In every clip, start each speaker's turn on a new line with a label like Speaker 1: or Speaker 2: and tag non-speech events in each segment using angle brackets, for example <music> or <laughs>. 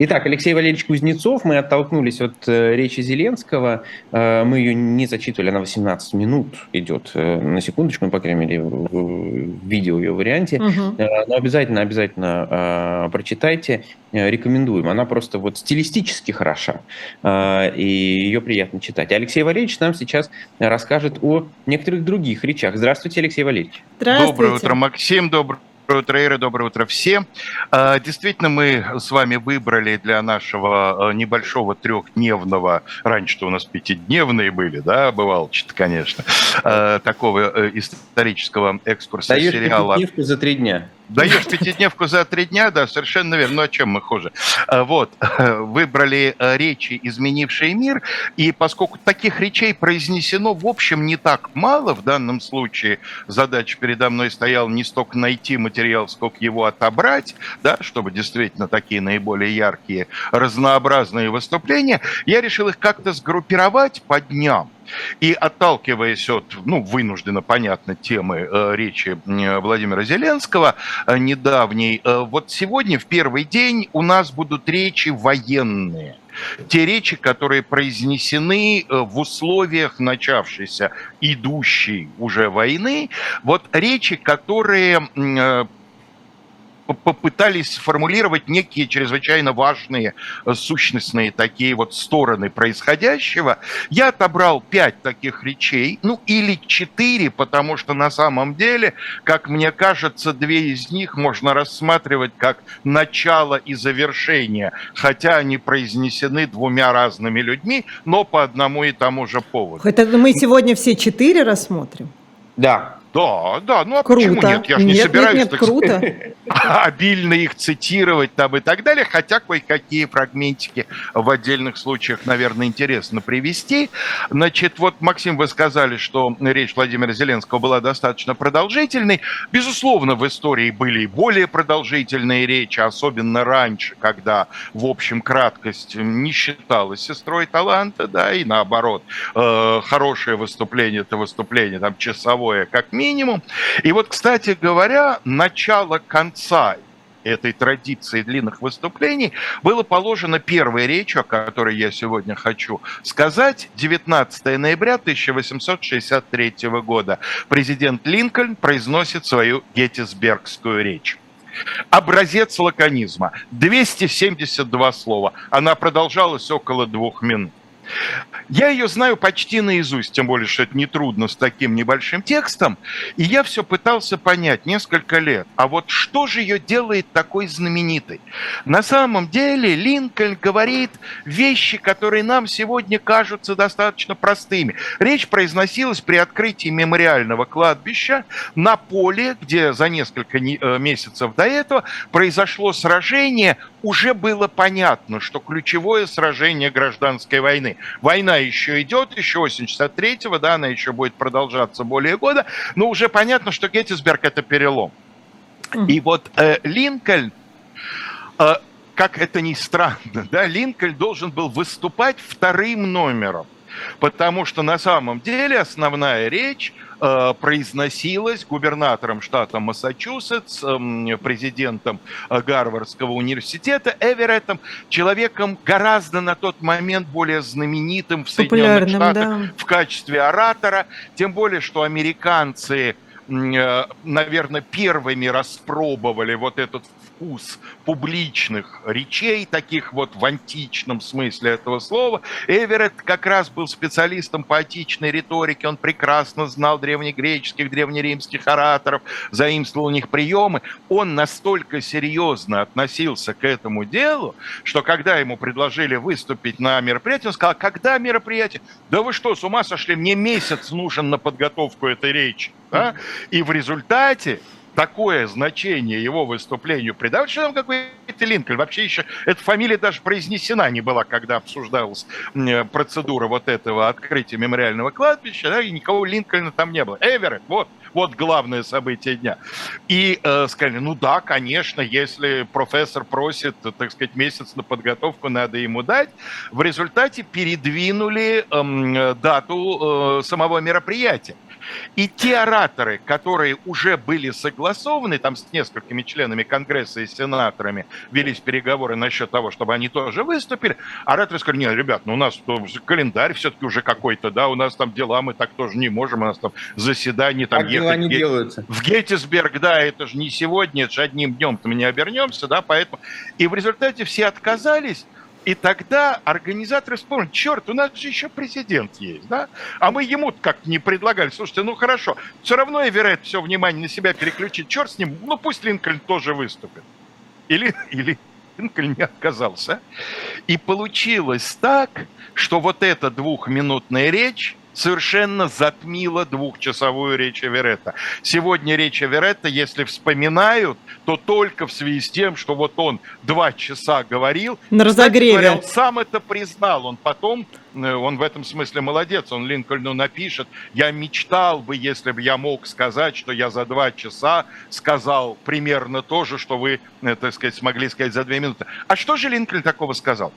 Speaker 1: Итак, Алексей Валерьевич Кузнецов, мы оттолкнулись от э, речи Зеленского, э, мы ее не зачитывали, она 18 минут идет, э, на секундочку, ну, по крайней мере, в, в видео ее варианте, угу. э, но обязательно, обязательно э, прочитайте, э, рекомендуем, она просто вот стилистически хороша, э, и ее приятно читать. Алексей Валерьевич нам сейчас расскажет о некоторых других речах. Здравствуйте, Алексей Валерьевич.
Speaker 2: Здравствуйте. Доброе утро, Максим, доброе Доброе утро, Ира, доброе утро всем. А, действительно, мы с вами выбрали для нашего а, небольшого трехдневного, раньше-то у нас пятидневные были, да, бывало что-то, конечно, а, такого э, исторического экскурса
Speaker 1: Даешь сериала. За три дня.
Speaker 2: Даешь пятидневку за три дня, да, совершенно верно. Ну, о чем мы хуже? А, вот, <laughs> выбрали э, речи, изменившие мир, и поскольку таких речей произнесено, в общем, не так мало, в данном случае задача передо мной стояла не столько найти материал, сколько его отобрать, да, чтобы действительно такие наиболее яркие, разнообразные выступления, я решил их как-то сгруппировать по дням. И отталкиваясь от, ну, вынужденно, понятно, темы э, речи Владимира Зеленского э, недавней, э, вот сегодня, в первый день, у нас будут речи военные. Те речи, которые произнесены э, в условиях начавшейся, идущей уже войны, вот речи, которые э, попытались сформулировать некие чрезвычайно важные э, сущностные такие вот стороны происходящего. Я отобрал пять таких речей, ну или четыре, потому что на самом деле, как мне кажется, две из них можно рассматривать как начало и завершение, хотя они произнесены двумя разными людьми, но по одному и тому же поводу.
Speaker 3: Это мы сегодня все четыре рассмотрим?
Speaker 2: Да, да, да, ну а
Speaker 3: круто.
Speaker 2: почему нет? Я же не собираюсь
Speaker 3: нет, нет, круто. <laughs>
Speaker 2: обильно их цитировать там и так далее, хотя кое-какие фрагментики в отдельных случаях, наверное, интересно привести. Значит, вот, Максим, вы сказали, что речь Владимира Зеленского была достаточно продолжительной. Безусловно, в истории были и более продолжительные речи, особенно раньше, когда, в общем, краткость не считалась сестрой таланта, да, и наоборот, э, хорошее выступление – это выступление там часовое, как минимум. И вот, кстати говоря, начало конца этой традиции длинных выступлений было положено первой речью, о которой я сегодня хочу сказать, 19 ноября 1863 года. Президент Линкольн произносит свою геттисбергскую речь. Образец лаконизма. 272 слова. Она продолжалась около двух минут. Я ее знаю почти наизусть, тем более, что это нетрудно с таким небольшим текстом. И я все пытался понять несколько лет, а вот что же ее делает такой знаменитой? На самом деле Линкольн говорит вещи, которые нам сегодня кажутся достаточно простыми. Речь произносилась при открытии мемориального кладбища на поле, где за несколько э, месяцев до этого произошло сражение. Уже было понятно, что ключевое сражение гражданской войны. Война еще идет, еще осень 63-го, да, она еще будет продолжаться более года, но уже понятно, что Геттисберг – это перелом. И вот э, Линкольн, э, как это ни странно, да, Линкольн должен был выступать вторым номером. Потому что на самом деле основная речь произносилась губернатором штата Массачусетс, э, президентом э, Гарвардского университета Эвереттом, человеком гораздо на тот момент более знаменитым в Соединенных Штатах да. в качестве оратора, тем более, что американцы э, наверное, первыми распробовали вот этот вкус публичных речей, таких вот в античном смысле этого слова. Эверетт как раз был специалистом по античной риторике, он прекрасно знал древнегреческих, древнеримских ораторов, заимствовал у них приемы. Он настолько серьезно относился к этому делу, что когда ему предложили выступить на мероприятии, он сказал, когда мероприятие? Да вы что, с ума сошли? Мне месяц нужен на подготовку этой речи. Да? И в результате такое значение его выступлению придавать, что там какой-то Линкольн. Вообще еще эта фамилия даже произнесена не была, когда обсуждалась процедура вот этого открытия мемориального кладбища, да, и никого Линкольна там не было. Эверетт, вот, вот главное событие дня. И э, сказали, ну да, конечно, если профессор просит, так сказать, месяц на подготовку, надо ему дать. В результате передвинули э, дату э, самого мероприятия. И те ораторы, которые уже были согласованы, там с несколькими членами Конгресса и сенаторами велись переговоры насчет того, чтобы они тоже выступили, ораторы сказали, нет, ребят, ну у нас календарь все-таки уже какой-то, да, у нас там дела, мы так тоже не можем, у нас там заседание, там
Speaker 1: ехать не делаются?
Speaker 2: в Геттисберг, да, это же не сегодня, это же одним днем-то мы не обернемся, да, поэтому... И в результате все отказались, и тогда организаторы вспомнили, черт, у нас же еще президент есть, да? А мы ему как-то не предлагали. Слушайте, ну хорошо, все равно Эверетт все внимание на себя переключит, черт с ним, ну пусть Линкольн тоже выступит. Или, <laughs> или Линкольн не отказался. И получилось так, что вот эта двухминутная речь совершенно затмила двухчасовую речь Эверетта. Сегодня речь Эверетта, если вспоминают, то только в связи с тем, что вот он два часа говорил.
Speaker 3: На разогреве. Говоря,
Speaker 2: он сам это признал. Он потом, э, он в этом смысле молодец, он Линкольну напишет, я мечтал бы, если бы я мог сказать, что я за два часа сказал примерно то же, что вы, э, так сказать, смогли сказать за две минуты. А что же Линкольн такого сказал?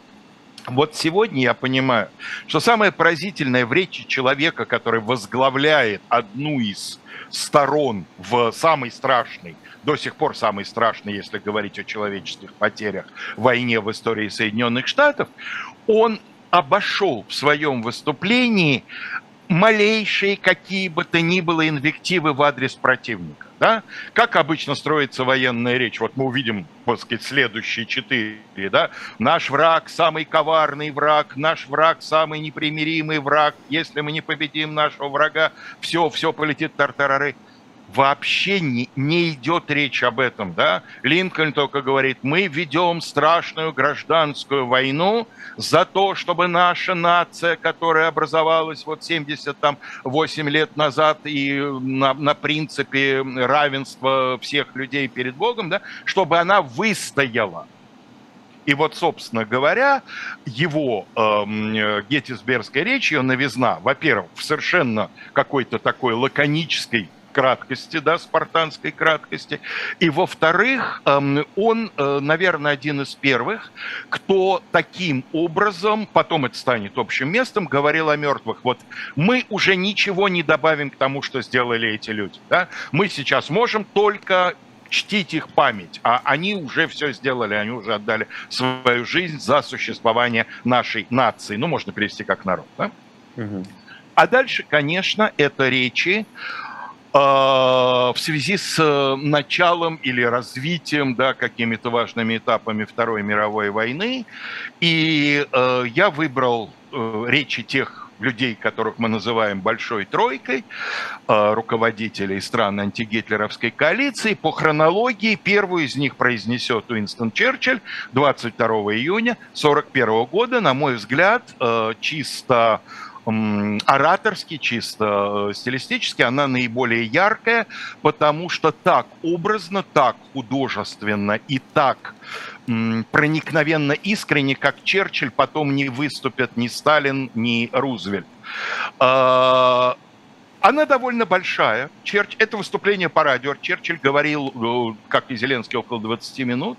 Speaker 2: Вот сегодня я понимаю, что самое поразительное в речи человека, который возглавляет одну из сторон в самой страшной, до сих пор самой страшной, если говорить о человеческих потерях, войне в истории Соединенных Штатов, он обошел в своем выступлении малейшие какие бы то ни было инвективы в адрес противника. Да? Как обычно строится военная речь? Вот мы увидим, так сказать, следующие четыре. Да? Наш враг самый коварный враг, наш враг самый непримиримый враг. Если мы не победим нашего врага, все, все полетит тартарары вообще не, не идет речь об этом, да? Линкольн только говорит, мы ведем страшную гражданскую войну за то, чтобы наша нация, которая образовалась вот 78 лет назад и на, на принципе равенства всех людей перед Богом, да, чтобы она выстояла. И вот, собственно говоря, его э, геттисбергская речь, ее новизна, во-первых, в совершенно какой-то такой лаконической краткости, да, спартанской краткости. И, во-вторых, эм, он, э, наверное, один из первых, кто таким образом, потом это станет общим местом, говорил о мертвых. Вот мы уже ничего не добавим к тому, что сделали эти люди. Да? Мы сейчас можем только чтить их память, а они уже все сделали, они уже отдали свою жизнь за существование нашей нации. Ну, можно перевести как народ. Да? Угу. А дальше, конечно, это речи в связи с э, началом или развитием, да, какими-то важными этапами Второй мировой войны. И э, я выбрал э, речи тех людей, которых мы называем «большой тройкой», руководителей стран антигитлеровской коалиции. По хронологии первую из них произнесет Уинстон Черчилль 22 июня 1941 года. На мой взгляд, чисто ораторски, чисто э, стилистически, она наиболее яркая, потому что так образно, так художественно и так проникновенно искренне, как Черчилль, потом не выступят ни Сталин, ни Рузвельт. А, она довольно большая. Черч... Это выступление по радио. Черчилль говорил, э, как и Зеленский, около 20 минут.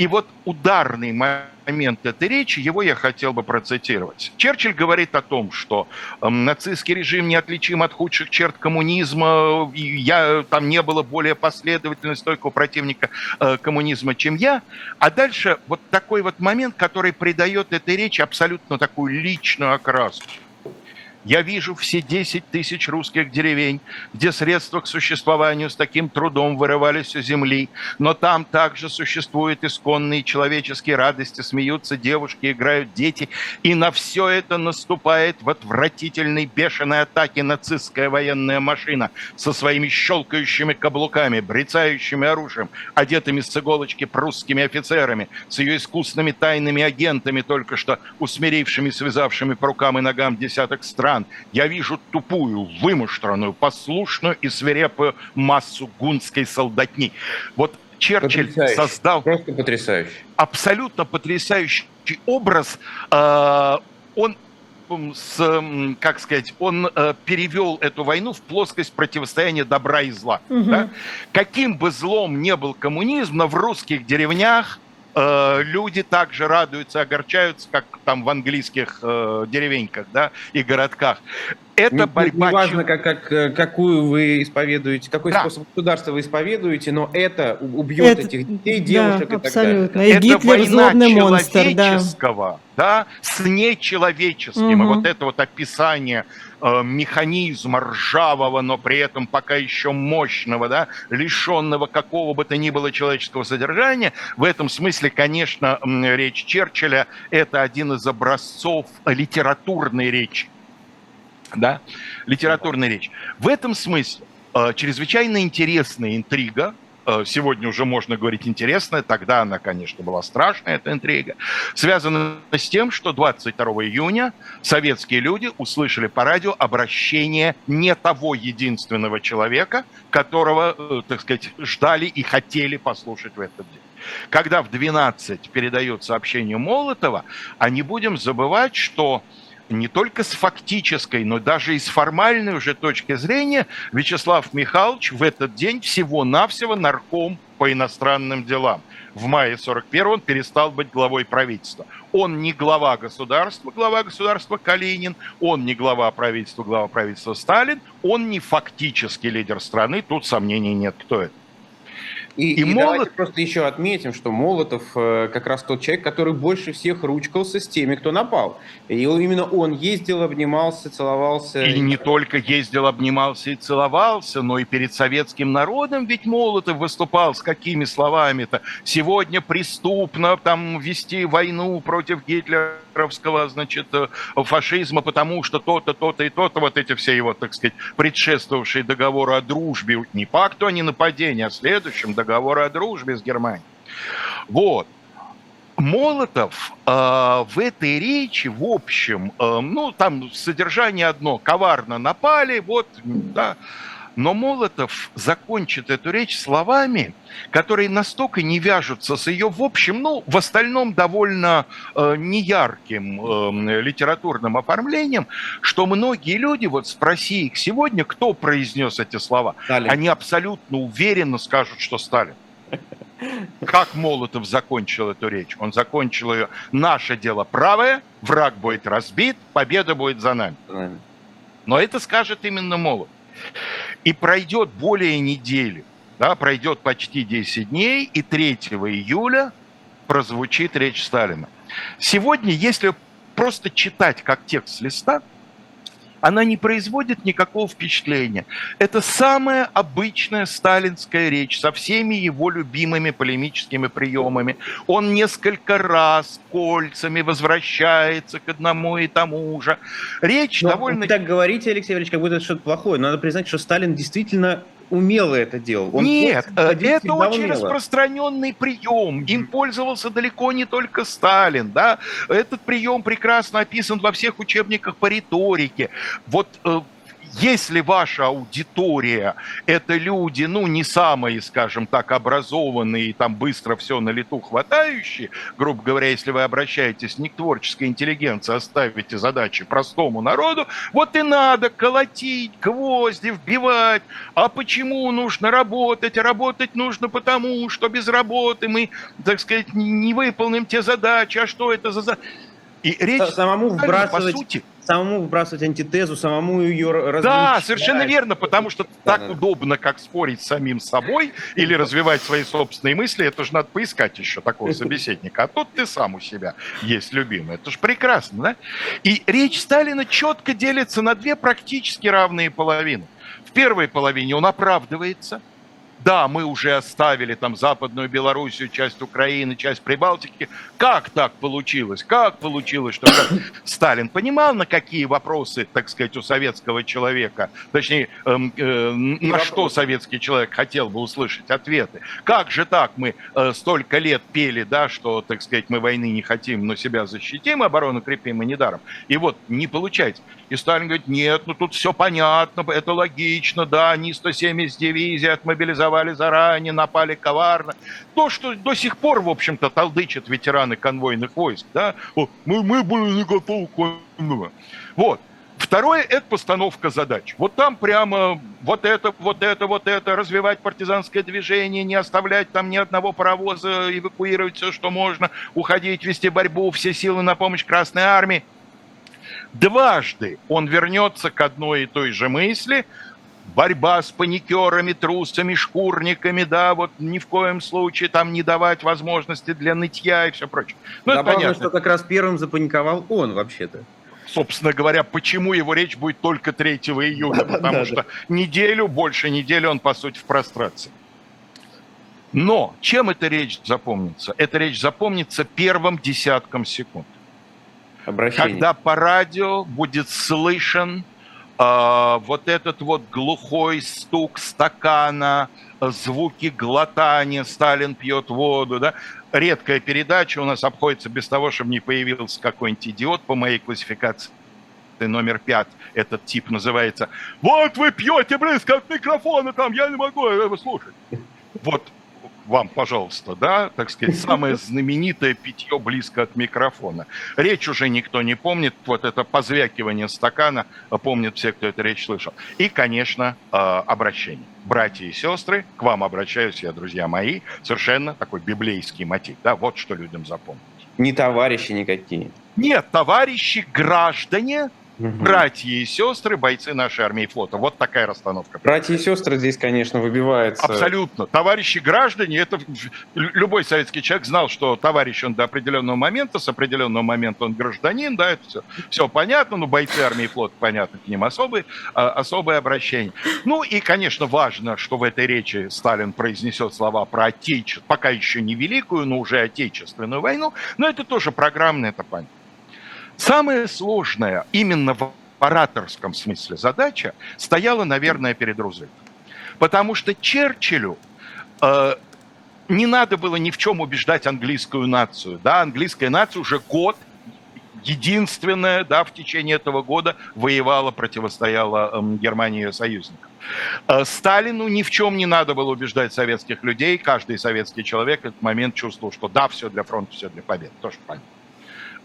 Speaker 2: И вот ударный момент этой речи, его я хотел бы процитировать. Черчилль говорит о том, что э, нацистский режим неотличим от худших черт коммунизма, я, там не было более последовательно стойкого противника э, коммунизма, чем я. А дальше вот такой вот момент, который придает этой речи абсолютно такую личную окраску. Я вижу все 10 тысяч русских деревень, где средства к существованию с таким трудом вырывались у земли, но там также существуют исконные человеческие радости, смеются девушки, играют дети, и на все это наступает в отвратительной бешеной атаке нацистская военная машина со своими щелкающими каблуками, брецающими оружием, одетыми с иголочки прусскими офицерами, с ее искусными тайными агентами, только что усмирившими, связавшими по рукам и ногам десяток стран, стран я вижу тупую, вымуштренную, послушную и свирепую массу гунской солдатни. Вот Черчилль потрясающе. создал
Speaker 1: Просто потрясающий.
Speaker 2: абсолютно потрясающий образ. Э, он с, как сказать, он э, перевел эту войну в плоскость противостояния добра и зла. Угу. Да? Каким бы злом не был коммунизм, но в русских деревнях э, люди также радуются, огорчаются, как там в английских э, деревеньках, да, и городках.
Speaker 1: Это не, борьба... Не важно, как, как, э, какую вы исповедуете, какой да. способ государства вы исповедуете, но это убьет это, этих детей, девушек да, и
Speaker 3: абсолютно.
Speaker 2: так далее. И это Гитлер война человеческого, да. да, с нечеловеческим. Угу. И вот это вот описание механизма ржавого, но при этом пока еще мощного, да, лишенного какого бы то ни было человеческого содержания, в этом смысле, конечно, речь Черчилля – это один из образцов литературной речи да, литературная речь. В этом смысле э, чрезвычайно интересная интрига, э, сегодня уже можно говорить интересная, тогда она, конечно, была страшная, эта интрига, связана с тем, что 22 июня советские люди услышали по радио обращение не того единственного человека, которого, э, так сказать, ждали и хотели послушать в этот день. Когда в 12 передают сообщение Молотова, а не будем забывать, что не только с фактической, но даже и с формальной уже точки зрения Вячеслав Михайлович в этот день всего-навсего нарком по иностранным делам. В мае 41 он перестал быть главой правительства. Он не глава государства, глава государства Калинин, он не глава правительства, глава правительства Сталин, он не фактический лидер страны, тут сомнений нет, кто это.
Speaker 1: И, и, и Молот... просто еще отметим, что Молотов э, как раз тот человек, который больше всех ручкался с теми, кто напал. И именно он ездил, обнимался, целовался.
Speaker 2: И не только ездил, обнимался и целовался, но и перед советским народом ведь Молотов выступал с какими словами-то? Сегодня преступно там вести войну против гитлеровского, значит, э, фашизма, потому что то-то, то-то и то-то, вот эти все его, так сказать, предшествовавшие договору о дружбе, не пакту о ненападении, а следующем договора о дружбе с Германией. Вот. Молотов э, в этой речи, в общем, э, ну, там содержание одно, коварно напали, вот, да, но Молотов закончит эту речь словами, которые настолько не вяжутся с ее, в общем, ну, в остальном довольно э, неярким э, литературным оформлением, что многие люди, вот спроси их сегодня, кто произнес эти слова, Сталин. они абсолютно уверенно скажут, что Сталин. Как Молотов закончил эту речь? Он закончил ее «Наше дело правое, враг будет разбит, победа будет за нами». Но это скажет именно Молотов. И пройдет более недели, да, пройдет почти 10 дней, и 3 июля прозвучит речь Сталина. Сегодня, если просто читать как текст листа, она не производит никакого впечатления. Это самая обычная сталинская речь со всеми его любимыми полемическими приемами. Он несколько раз кольцами возвращается к одному и тому же. Речь Но довольно...
Speaker 1: Вы так говорите, Алексей Валерьевич, как будто это что-то плохое. Надо признать, что Сталин действительно умело это делал.
Speaker 2: Он Нет, это очень умело. распространенный прием. Им пользовался далеко не только Сталин. Да? Этот прием прекрасно описан во всех учебниках по риторике. Вот э, если ваша аудитория – это люди, ну, не самые, скажем так, образованные и там быстро все на лету хватающие, грубо говоря, если вы обращаетесь не к творческой интеллигенции, а ставите задачи простому народу, вот и надо колотить, гвозди вбивать. А почему нужно работать? Работать нужно потому, что без работы мы, так сказать, не выполним те задачи. А что это за...
Speaker 1: И речь самому вбрасывать, по сути, самому вбрасывать антитезу, самому ее развить.
Speaker 2: Да, совершенно верно, потому что да, так да. удобно, как спорить с самим собой или развивать свои собственные мысли, это же надо поискать еще такого собеседника. А тут ты сам у себя есть любимый. Это же прекрасно, да? И речь Сталина четко делится на две практически равные половины. В первой половине он оправдывается – да, мы уже оставили там Западную Белоруссию, часть Украины, часть Прибалтики. Как так получилось? Как получилось, что <coughs> Сталин понимал, на какие вопросы, так сказать, у советского человека, точнее, э, э, на что советский человек хотел бы услышать ответы? Как же так мы э, столько лет пели, да, что, так сказать, мы войны не хотим, но себя защитим, оборону крепим и недаром. И вот не получается. И Сталин говорит, нет, ну тут все понятно, это логично, да, они 170 дивизий отмобилизовали заранее, напали коварно. То, что до сих пор, в общем-то, толдычат ветераны конвойных войск, да, мы, мы были не готовы к войне. Вот. В Второе – это постановка задач. Вот там прямо вот это, вот это, вот это, развивать партизанское движение, не оставлять там ни одного паровоза, эвакуировать все, что можно, уходить, вести борьбу, все силы на помощь Красной Армии. Дважды он вернется к одной и той же мысли – борьба с паникерами, трусами, шкурниками, да, вот ни в коем случае там не давать возможности для нытья и все прочее.
Speaker 1: Ну, Добавлю, это понятно. что как раз первым запаниковал он вообще-то
Speaker 2: собственно говоря, почему его речь будет только 3 июля, потому что неделю, больше недели он, по сути, в прострации. Но чем эта речь запомнится? Эта речь запомнится первым десятком секунд. Обращение. Когда по радио будет слышен вот этот вот глухой стук стакана, звуки глотания, Сталин пьет воду, да, редкая передача у нас обходится без того, чтобы не появился какой-нибудь идиот по моей классификации номер пять, этот тип называется. «Вот вы пьете близко от микрофона, там я не могу его слушать». Вот вам, пожалуйста, да, так сказать, самое знаменитое питье близко от микрофона. Речь уже никто не помнит, вот это позвякивание стакана а помнят все, кто эту речь слышал. И, конечно, а, обращение. Братья и сестры, к вам обращаюсь я, друзья мои, совершенно такой библейский мотив, да, вот что людям запомнить.
Speaker 1: Не товарищи никакие.
Speaker 2: Нет, товарищи, граждане, Угу. Братья и сестры, бойцы нашей армии и флота. Вот такая расстановка.
Speaker 1: Братья и сестры здесь, конечно, выбиваются.
Speaker 2: Абсолютно. Товарищи граждане, это любой советский человек знал, что товарищ он до определенного момента, с определенного момента он гражданин, да, это все, все понятно, но бойцы армии и флота, понятно, к ним особые, а, особое обращение. Ну и, конечно, важно, что в этой речи Сталин произнесет слова про отечество, пока еще не великую, но уже отечественную войну, но это тоже программно, это понятно. Самое сложное именно в ораторском смысле задача стояла, наверное, перед Рузвельтом. Потому что Черчиллю э, не надо было ни в чем убеждать английскую нацию. Да, английская нация уже год единственная, да, в течение этого года воевала, противостояла э, Германии и союзникам. Э, Сталину ни в чем не надо было убеждать советских людей. Каждый советский человек в этот момент чувствовал, что да, все для фронта, все для победы. Тоже понятно.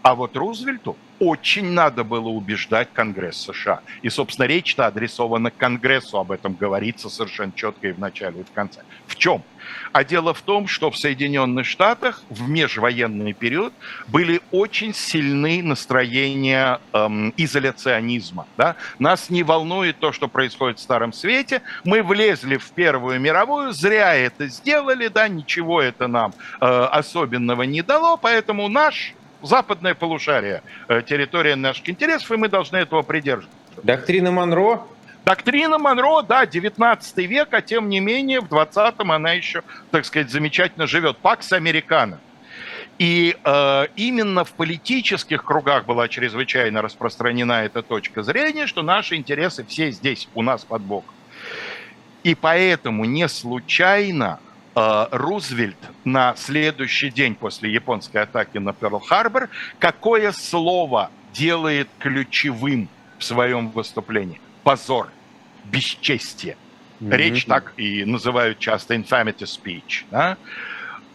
Speaker 2: А вот Рузвельту очень надо было убеждать Конгресс США. И, собственно, речь-то адресована Конгрессу, об этом говорится совершенно четко и в начале, и в конце. В чем? А дело в том, что в Соединенных Штатах в межвоенный период были очень сильны настроения эм, изоляционизма. Да? Нас не волнует то, что происходит в Старом Свете. Мы влезли в Первую мировую, зря это сделали, да, ничего это нам э, особенного не дало, поэтому наш западное полушарие, э, территория наших интересов, и мы должны этого придерживаться.
Speaker 1: Доктрина Монро?
Speaker 2: Доктрина Монро, да, 19 век, а тем не менее в 20-м она еще, так сказать, замечательно живет. Пакс Американо. И э, именно в политических кругах была чрезвычайно распространена эта точка зрения, что наши интересы все здесь, у нас под боком. И поэтому не случайно Рузвельт на следующий день после японской атаки на Перл-Харбор какое слово делает ключевым в своем выступлении? Позор, бесчестие. Mm-hmm. Речь так и называют часто infamity speech. Да?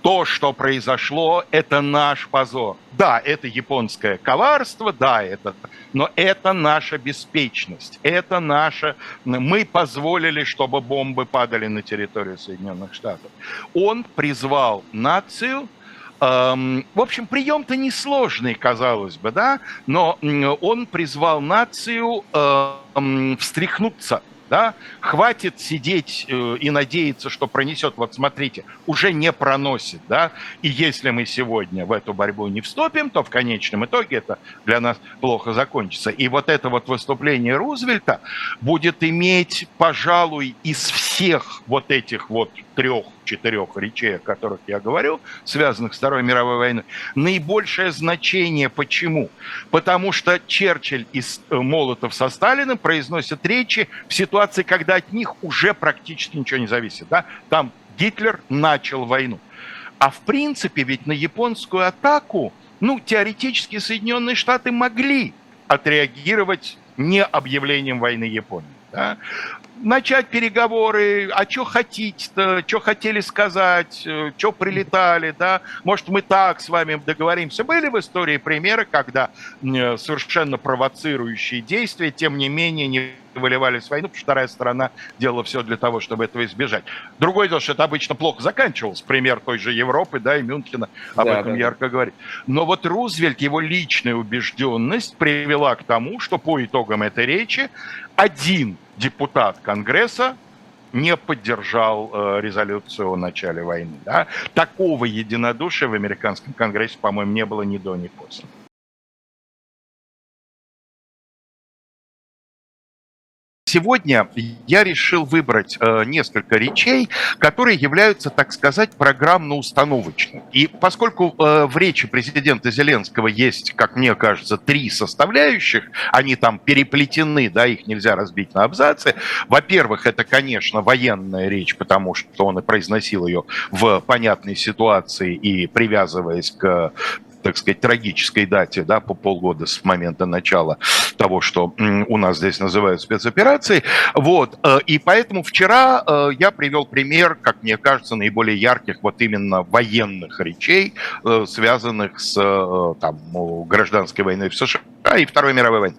Speaker 2: То, что произошло, это наш позор. Да, это японское коварство, да, это, но это наша беспечность, это наша... Мы позволили, чтобы бомбы падали на территорию Соединенных Штатов. Он призвал нацию, эм, в общем, прием-то несложный, казалось бы, да, но он призвал нацию эм, встряхнуться – да, хватит сидеть э, и надеяться, что пронесет. Вот смотрите, уже не проносит, да, и если мы сегодня в эту борьбу не вступим, то в конечном итоге это для нас плохо закончится. И вот это вот выступление Рузвельта будет иметь, пожалуй, из всех вот этих вот трех-четырех речей, о которых я говорю, связанных с Второй мировой войной, наибольшее значение. Почему? Потому что Черчилль и э, Молотов со Сталиным произносят речи в ситуации, когда от них уже практически ничего не зависит. Да? Там Гитлер начал войну. А в принципе ведь на японскую атаку, ну, теоретически Соединенные Штаты могли отреагировать не объявлением войны Японии. Да? Начать переговоры, а что хотите-то, что хотели сказать, э, что прилетали, да, может, мы так с вами договоримся. Были в истории примеры, когда э, совершенно провоцирующие действия, тем не менее, не выливались в войну, потому что вторая сторона делала все для того, чтобы этого избежать. Другое дело, что это обычно плохо заканчивалось. Пример той же Европы, да, и Мюнхена об да, этом да, ярко да. говорит. Но вот Рузвельт, его личная убежденность привела к тому, что по итогам этой речи один депутат Конгресса не поддержал э, резолюцию о начале войны. Да? Такого единодушия в американском Конгрессе, по-моему, не было ни до, ни после. Сегодня я решил выбрать э, несколько речей, которые являются, так сказать, программно-установочными. И поскольку э, в речи президента Зеленского есть, как мне кажется, три составляющих, они там переплетены, да, их нельзя разбить на абзацы. Во-первых, это, конечно, военная речь, потому что он и произносил ее в понятной ситуации и привязываясь к так сказать, трагической дате, да, по полгода с момента начала того, что у нас здесь называют спецоперацией. Вот, э, и поэтому вчера э, я привел пример, как мне кажется, наиболее ярких вот именно военных речей, э, связанных с там, гражданской войной в США и Второй мировой войны.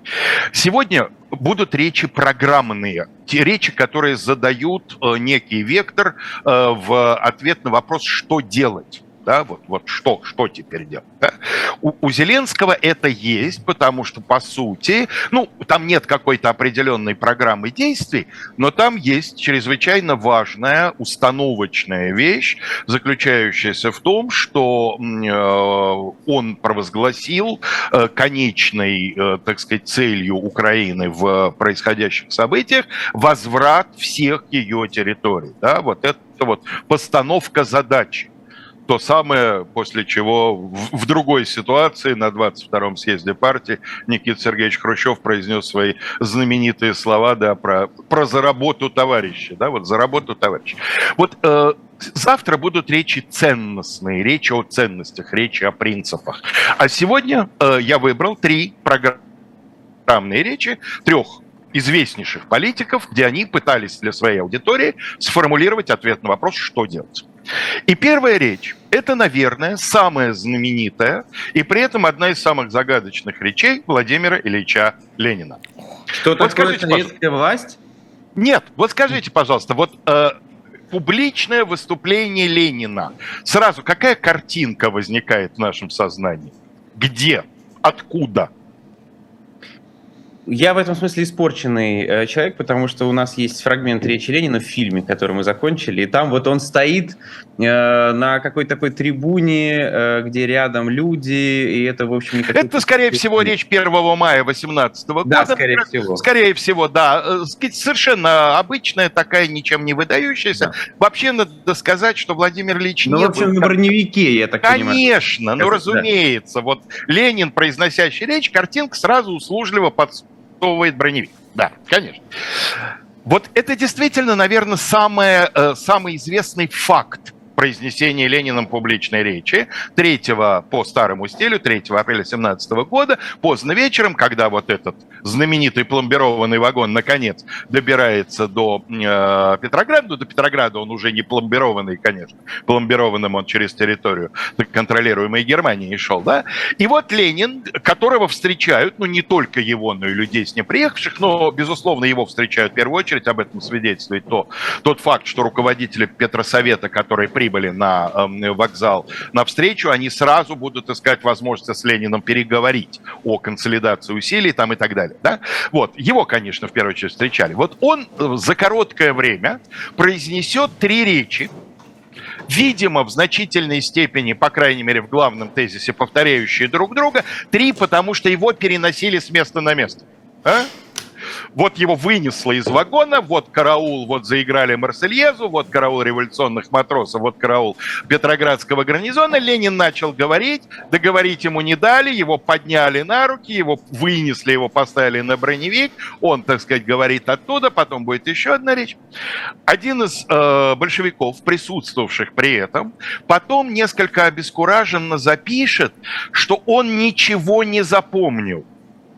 Speaker 2: Сегодня будут речи программные, те речи, которые задают некий вектор в ответ на вопрос, что делать да, вот, вот что, что теперь делать. Да? У, у Зеленского это есть, потому что, по сути, ну, там нет какой-то определенной программы действий, но там есть чрезвычайно важная установочная вещь, заключающаяся в том, что э, он провозгласил э, конечной, э, так сказать, целью Украины в происходящих событиях возврат всех ее территорий. Да? Вот это вот постановка задачи то самое, после чего в, в другой ситуации на 22-м съезде партии Никита Сергеевич Хрущев произнес свои знаменитые слова да, про, про заработу товарища. Да, вот заработу товарища. Вот э, завтра будут речи ценностные, речи о ценностях, речи о принципах. А сегодня э, я выбрал три программные речи трех известнейших политиков, где они пытались для своей аудитории сформулировать ответ на вопрос, что делать. И первая речь – это, наверное, самая знаменитая и при этом одна из самых загадочных речей Владимира Ильича Ленина.
Speaker 1: Что вот такое советская власть?
Speaker 2: Нет, вот скажите, пожалуйста, вот э, публичное выступление Ленина. Сразу какая картинка возникает в нашем сознании? Где? Откуда?
Speaker 1: Я в этом смысле испорченный э, человек, потому что у нас есть фрагмент речи Ленина в фильме, который мы закончили, и там вот он стоит э, на какой-то такой трибуне, э, где рядом люди, и это, в общем...
Speaker 2: Это, скорее всего, речь 1 мая 18 года.
Speaker 1: Да, скорее всего.
Speaker 2: Скорее всего, да. Совершенно обычная такая, ничем не выдающаяся. Да. Вообще, надо сказать, что Владимир Ильич
Speaker 1: ну, в общем, был... на броневике, я так
Speaker 2: Конечно, понимаю. Конечно, ну, разумеется. Да. Вот Ленин, произносящий речь, картинка сразу услужливо под арестовывает броневик. Да, конечно. Вот это действительно, наверное, самое, э, самый известный факт произнесения Лениным публичной речи 3 по старому стилю, 3 апреля 17 года, поздно вечером, когда вот этот знаменитый пломбированный вагон наконец добирается до э, Петрограда, до Петрограда он уже не пломбированный, конечно, пломбированным он через территорию контролируемой Германии шел, да, и вот Ленин, которого встречают, ну не только его, но и людей с ним приехавших, но, безусловно, его встречают в первую очередь, об этом свидетельствует то, тот факт, что руководители Петросовета, которые прибыли на э, вокзал на встречу, они сразу будут искать возможность с Лениным переговорить о консолидации усилий там и так далее. Да? Вот, его, конечно, в первую очередь встречали. Вот он э, за короткое время произнесет три речи, видимо, в значительной степени, по крайней мере, в главном тезисе, повторяющие друг друга. Три, потому что его переносили с места на место. А? Вот его вынесло из вагона, вот караул, вот заиграли Марсельезу, вот караул революционных матросов, вот караул Петроградского гарнизона. Ленин начал говорить, договорить ему не дали, его подняли на руки, его вынесли, его поставили на броневик. Он, так сказать, говорит оттуда, потом будет еще одна речь. Один из э, большевиков, присутствовавших при этом, потом несколько обескураженно запишет, что он ничего не запомнил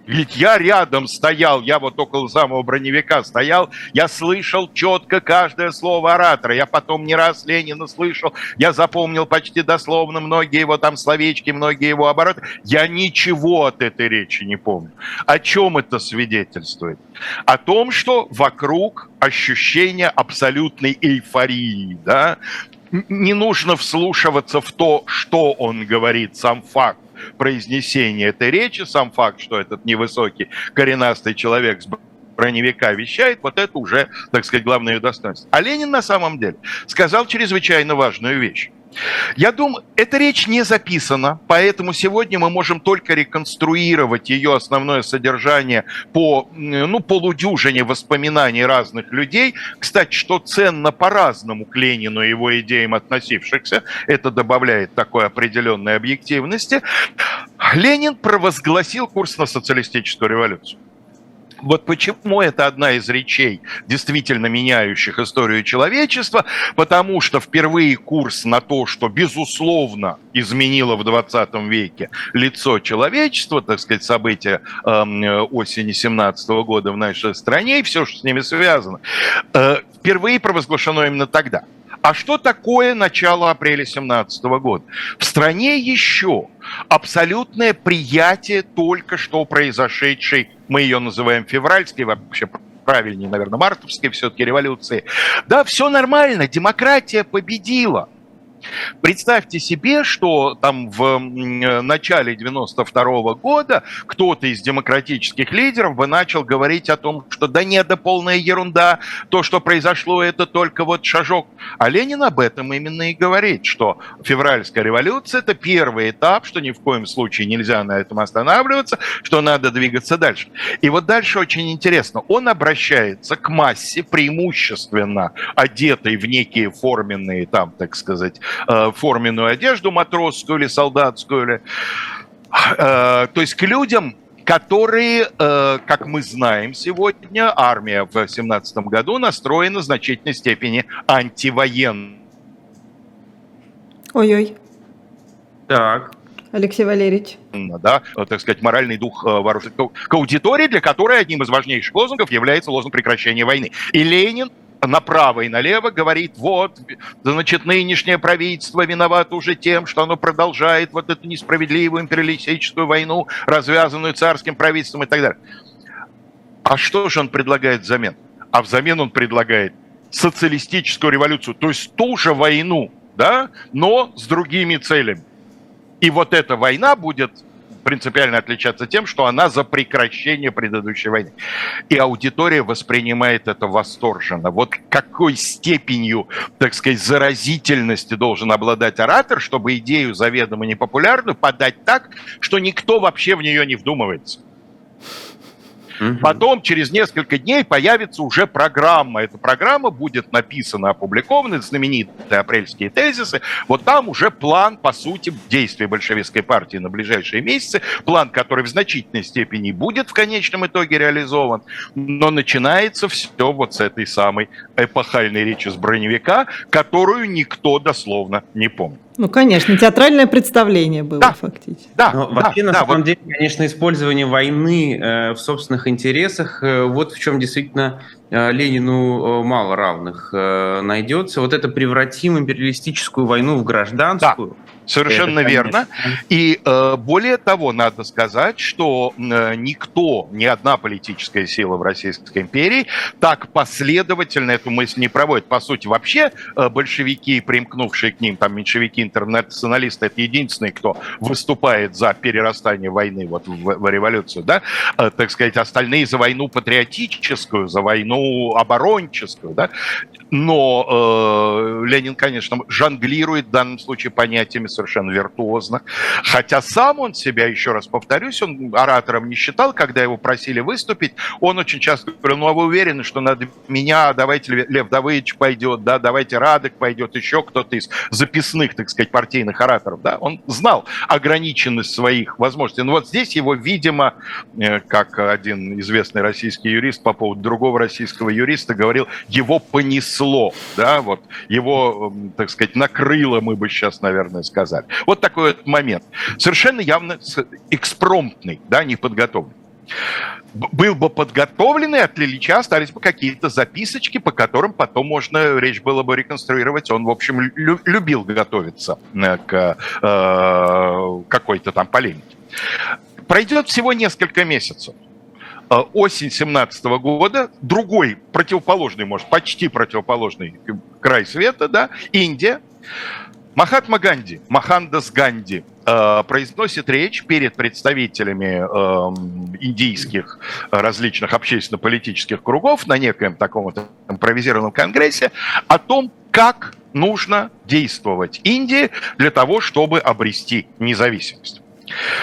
Speaker 2: Ведь я рядом стоял, я вот около самого броневика стоял, я слышал четко каждое слово оратора. Я потом не раз Ленина слышал, я запомнил почти дословно многие его там словечки, многие его обороты. Я ничего от этой речи не помню. О чем это свидетельствует? О том, что вокруг ощущение абсолютной эйфории, да? Не нужно вслушиваться в то, что он говорит, сам факт произнесения этой речи, сам факт, что этот невысокий коренастый человек с броневика вещает, вот это уже, так сказать, главное достоинство. А Ленин на самом деле сказал чрезвычайно важную вещь. Я думаю, эта речь не записана, поэтому сегодня мы можем только реконструировать ее основное содержание по ну, полудюжине воспоминаний разных людей. Кстати, что ценно по-разному к Ленину и его идеям относившихся, это добавляет такой определенной объективности. Ленин провозгласил курс на социалистическую революцию. Вот почему это одна из речей, действительно меняющих историю человечества, потому что впервые курс на то, что безусловно изменило в 20 веке лицо человечества, так сказать, события э, осени 17 года в нашей стране и все, что с ними связано, э, впервые провозглашено именно тогда. А что такое начало апреля 2017 года? В стране еще абсолютное приятие только что произошедшей, мы ее называем февральской, вообще правильнее, наверное, мартовской все-таки революции. Да, все нормально, демократия победила. Представьте себе, что там в начале 92 -го года кто-то из демократических лидеров бы начал говорить о том, что да нет, да полная ерунда, то, что произошло, это только вот шажок. А Ленин об этом именно и говорит, что февральская революция – это первый этап, что ни в коем случае нельзя на этом останавливаться, что надо двигаться дальше. И вот дальше очень интересно. Он обращается к массе преимущественно одетой в некие форменные там, так сказать, э, форменную одежду матросскую или солдатскую. Или, э, то есть к людям, которые, э, как мы знаем сегодня, армия в 17 году настроена в значительной степени антивоенно.
Speaker 3: Ой-ой.
Speaker 1: Так.
Speaker 3: Алексей Валерьевич.
Speaker 2: Да, так сказать, моральный дух вооружения. К аудитории, для которой одним из важнейших лозунгов является лозунг прекращения войны. И Ленин направо и налево говорит, вот, значит, нынешнее правительство виновато уже тем, что оно продолжает вот эту несправедливую империалистическую войну, развязанную царским правительством и так далее. А что же он предлагает взамен? А взамен он предлагает социалистическую революцию, то есть ту же войну, да, но с другими целями. И вот эта война будет принципиально отличаться тем, что она за прекращение предыдущей войны. И аудитория воспринимает это восторженно. Вот какой степенью, так сказать, заразительности должен обладать оратор, чтобы идею заведомо непопулярную подать так, что никто вообще в нее не вдумывается. Угу. Потом, через несколько дней, появится уже программа. Эта программа будет написана, опубликована, знаменитые апрельские тезисы. Вот там уже план, по сути, действий большевистской партии на ближайшие месяцы. План, который в значительной степени будет в конечном итоге реализован. Но начинается все вот с этой самой эпохальной речи с броневика, которую никто дословно не помнит.
Speaker 3: Ну, конечно, театральное представление было да, фактически.
Speaker 1: Да, Но да, вообще, да, на да, самом вот... деле, конечно, использование войны э, в собственных интересах, э, вот в чем действительно э, Ленину э, мало равных э, найдется. Вот это превратим империалистическую войну в гражданскую. Да
Speaker 2: Совершенно Это, верно. И э, более того, надо сказать, что э, никто, ни одна политическая сила в Российской империи так последовательно эту мысль не проводит. По сути, вообще э, большевики, примкнувшие к ним, там меньшевики, интернационалисты, это единственные, кто выступает за перерастание войны вот в, в революцию, да, э, так сказать, остальные за войну патриотическую, за войну оборонческую, да. Но э, Ленин, конечно, жонглирует в данном случае понятиями совершенно виртуозно. Хотя сам он себя, еще раз повторюсь, он оратором не считал, когда его просили выступить, он очень часто говорил, ну а вы уверены, что надо меня, давайте Лев Давыдович пойдет, да, давайте Радок пойдет, еще кто-то из записных, так сказать, партийных ораторов, да, он знал ограниченность своих возможностей. Но вот здесь его, видимо, э, как один известный российский юрист по поводу другого российского юриста говорил, его понесло, да, вот его, так сказать, накрыло, мы бы сейчас, наверное, сказали сказали. Вот такой вот момент. Совершенно явно экспромтный, да, неподготовленный. был бы подготовленный, от Лилича остались бы какие-то записочки, по которым потом можно речь было бы реконструировать. Он, в общем, лю- любил готовиться э, к э, какой-то там полемике. Пройдет всего несколько месяцев. Э, осень 17 года, другой противоположный, может, почти противоположный край света, да, Индия. Махатма Ганди, Махандас Ганди э, произносит речь перед представителями э, индийских различных общественно-политических кругов на некоем таком вот импровизированном конгрессе о том, как нужно действовать Индии для того, чтобы обрести независимость.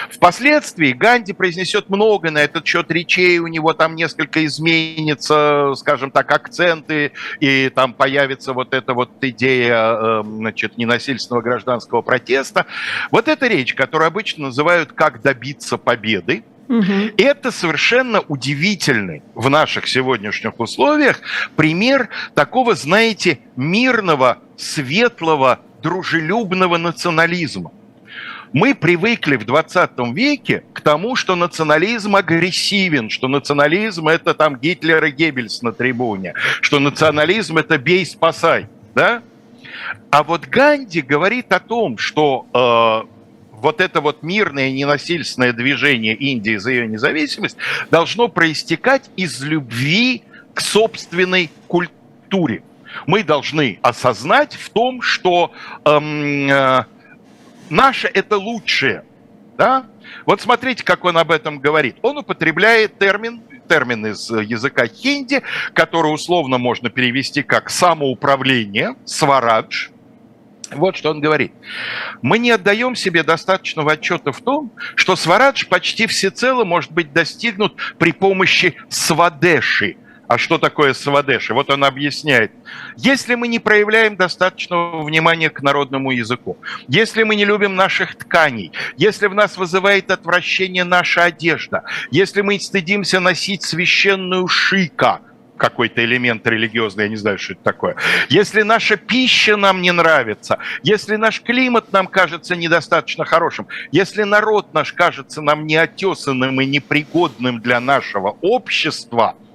Speaker 2: Впоследствии Ганди произнесет много на этот счет речей, у него там несколько изменится, скажем так, акценты, и там появится вот эта вот идея, эм, значит, ненасильственного гражданского протеста. Вот эта речь, которую обычно называют «Как добиться победы», Угу. Это совершенно удивительный в наших сегодняшних условиях пример такого, знаете, мирного, светлого, дружелюбного национализма. Мы привыкли в 20 веке к тому, что национализм агрессивен, что национализм – это там Гитлер и Геббельс на трибуне, что национализм – это бей, спасай, да? А вот Ганди говорит о том, что э, вот это вот мирное ненасильственное движение Индии за ее независимость должно проистекать из любви к собственной культуре. Мы должны осознать в том, что эм, э, наше это лучшее. Да? Вот смотрите, как он об этом говорит. Он употребляет термин, термин из языка хинди, который условно можно перевести как самоуправление, сварадж. Вот что он говорит. Мы не отдаем себе достаточного отчета в том, что сварадж почти всецело может быть достигнут при помощи свадеши – а что такое свадеши? Вот он объясняет. Если мы не проявляем достаточного внимания к народному языку, если мы не любим наших тканей, если в нас вызывает отвращение наша одежда, если мы стыдимся носить священную шика, какой-то элемент религиозный, я не знаю, что это такое. Если наша пища нам не нравится, если наш климат нам кажется недостаточно хорошим, если народ наш кажется нам неотесанным и непригодным для нашего общества –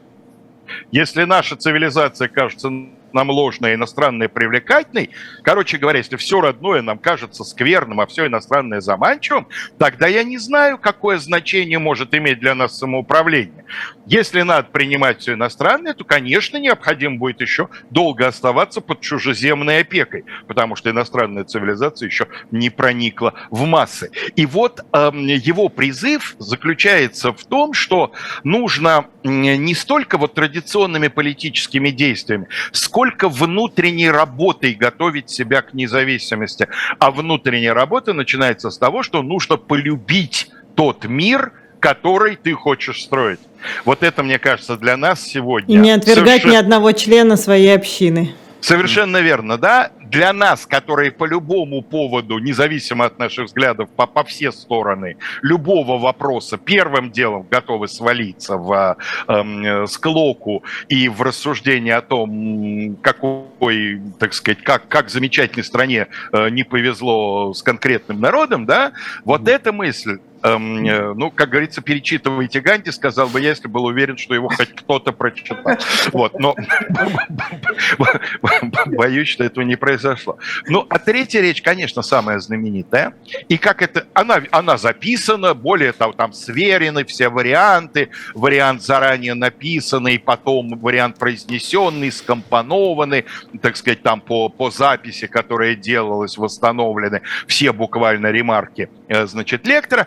Speaker 2: если наша цивилизация кажется нам ложной, иностранной, привлекательной, короче говоря, если все родное нам кажется скверным, а все иностранное заманчивым, тогда я не знаю, какое значение может иметь для нас самоуправление. Если надо принимать все иностранное, то, конечно, необходимо будет еще долго оставаться под чужеземной опекой, потому что иностранная цивилизация еще не проникла в массы. И вот э, его призыв заключается в том, что нужно не столько вот традиционными политическими действиями, сколько внутренней работой готовить себя к независимости. А внутренняя работа начинается с того, что нужно полюбить тот мир, который ты хочешь строить. Вот это, мне кажется, для нас сегодня...
Speaker 3: И не отвергать совершенно... ни одного члена своей общины.
Speaker 2: Совершенно верно, да. Для нас, которые по любому поводу, независимо от наших взглядов, по, по все стороны, любого вопроса первым делом готовы свалиться в э, склоку и в рассуждение о том, какой, так сказать, как, как замечательной стране э, не повезло с конкретным народом, да, вот mm-hmm. эта мысль эм, ну, как говорится, перечитывайте Ганди, сказал бы я, если был уверен, что его хоть кто-то прочитал. Вот, но <laughs> боюсь, что этого не произошло. Ну, а третья речь, конечно, самая знаменитая. И как это, она, она записана, более того, там сверены все варианты, вариант заранее написанный, потом вариант произнесенный, скомпонованный, так сказать, там по, по записи, которая делалась, восстановлены все буквально ремарки, э, значит, лектора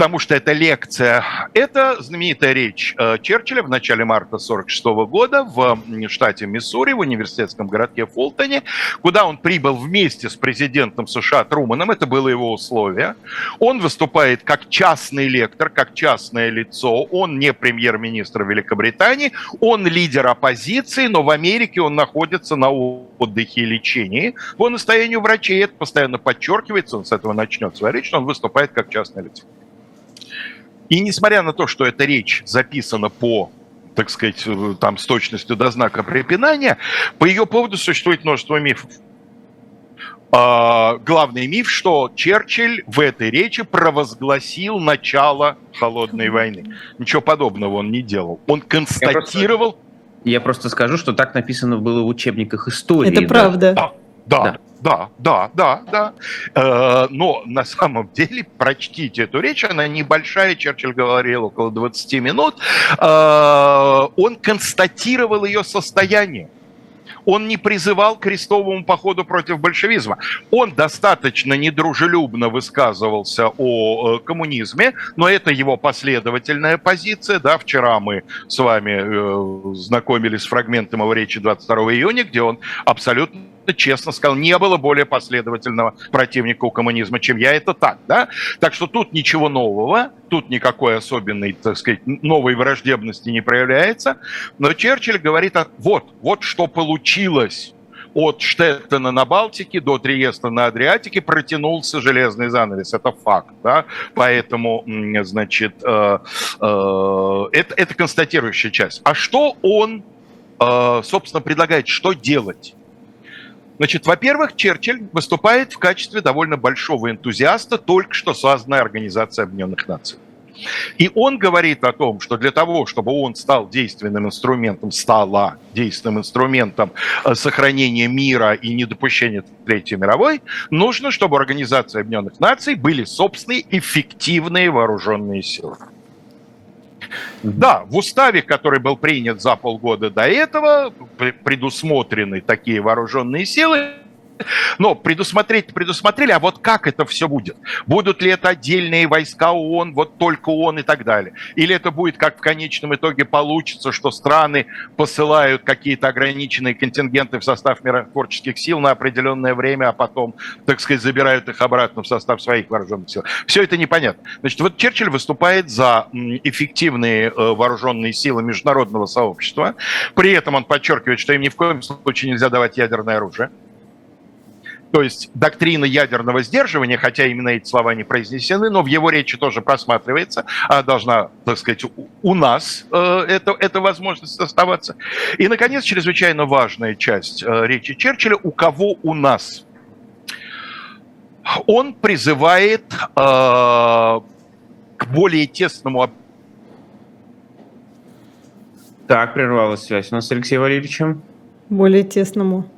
Speaker 2: потому что это лекция. Это знаменитая речь э, Черчилля в начале марта 1946 года в штате Миссури, в университетском городке Фултоне, куда он прибыл вместе с президентом США Труманом, это было его условие. Он выступает как частный лектор, как частное лицо, он не премьер-министр Великобритании, он лидер оппозиции, но в Америке он находится на отдыхе и лечении. По настоянию врачей это постоянно подчеркивается, он с этого начнет свою речь, он выступает как частное лицо. И несмотря на то, что эта речь записана по так сказать, э, там с точностью до знака препинания, по ее поводу существует множество мифов. А, главный миф, что Черчилль в этой речи провозгласил начало холодной войны. Ничего подобного он не делал. Он констатировал...
Speaker 1: Я просто, скажу, что так написано было в учебниках истории.
Speaker 3: Это правда.
Speaker 2: Да, да, да, да, да, да. Э, но на самом деле прочтите эту речь, она небольшая, Черчилль говорил около 20 минут. Э, он констатировал ее состояние. Он не призывал к крестовому походу против большевизма. Он достаточно недружелюбно высказывался о э, коммунизме, но это его последовательная позиция. Да, вчера мы с вами э, знакомились с фрагментом его речи 22 июня, где он абсолютно честно сказал, не было более последовательного противника у коммунизма, чем я. Это так, да? Так что тут ничего нового, тут никакой особенной, так сказать, новой враждебности не проявляется. Но Черчилль говорит, вот, вот что получилось от Штеттена на Балтике до Триеста на Адриатике протянулся железный занавес. Это факт. Да? Поэтому, значит, э, э, это, это констатирующая часть. А что он, э, собственно, предлагает? Что делать? Значит, во-первых, Черчилль выступает в качестве довольно большого энтузиаста только что созданной Организации Объединенных Наций. И он говорит о том, что для того, чтобы он стал действенным инструментом, стала действенным инструментом э, сохранения мира и недопущения Третьей мировой, нужно, чтобы у Организации Объединенных Наций были собственные эффективные вооруженные силы. Да, в уставе, который был принят за полгода до этого, предусмотрены такие вооруженные силы, но предусмотреть предусмотрели, а вот как это все будет? Будут ли это отдельные войска ООН, вот только ООН и так далее? Или это будет, как в конечном итоге получится, что страны посылают какие-то ограниченные контингенты в состав миротворческих сил на определенное время, а потом, так сказать, забирают их обратно в состав своих вооруженных сил? Все это непонятно. Значит, вот Черчилль выступает за эффективные э, вооруженные силы международного сообщества. При этом он подчеркивает, что им ни в коем случае нельзя давать ядерное оружие. То есть доктрина ядерного сдерживания, хотя именно эти слова не произнесены, но в его речи тоже просматривается, а должна, так сказать, у нас э, это, эта возможность оставаться. И, наконец, чрезвычайно важная часть э, речи Черчилля «У кого у нас?». Он призывает э, к более тесному
Speaker 1: так, прервалась связь у нас с Алексеем Валерьевичем.
Speaker 3: Более тесному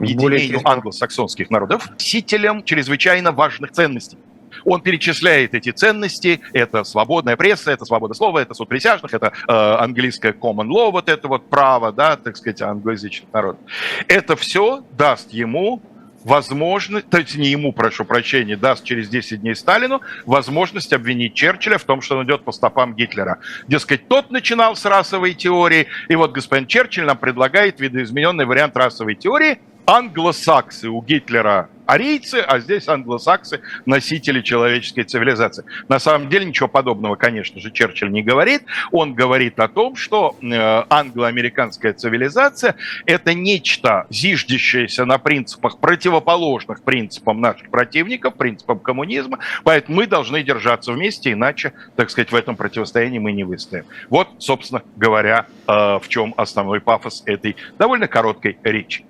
Speaker 2: единению англосаксонских народов, носителем чрезвычайно важных ценностей. Он перечисляет эти ценности. Это свободная пресса, это свобода слова, это суд присяжных, это э, английское common law, вот это вот право, да, так сказать, англоязычных народов. Это все даст ему возможность, то есть не ему, прошу прощения, даст через 10 дней Сталину возможность обвинить Черчилля в том, что он идет по стопам Гитлера. Дескать, тот начинал с расовой теории, и вот господин Черчилль нам предлагает видоизмененный вариант расовой теории – англосаксы у Гитлера арийцы, а здесь англосаксы носители человеческой цивилизации. На самом деле ничего подобного, конечно же, Черчилль не говорит. Он говорит о том, что э, англо-американская цивилизация – это нечто, зиждящееся на принципах, противоположных принципам наших противников, принципам коммунизма, поэтому мы должны держаться вместе, иначе, так сказать, в этом противостоянии мы не выстоим. Вот, собственно говоря, э, в чем основной пафос этой довольно короткой речи.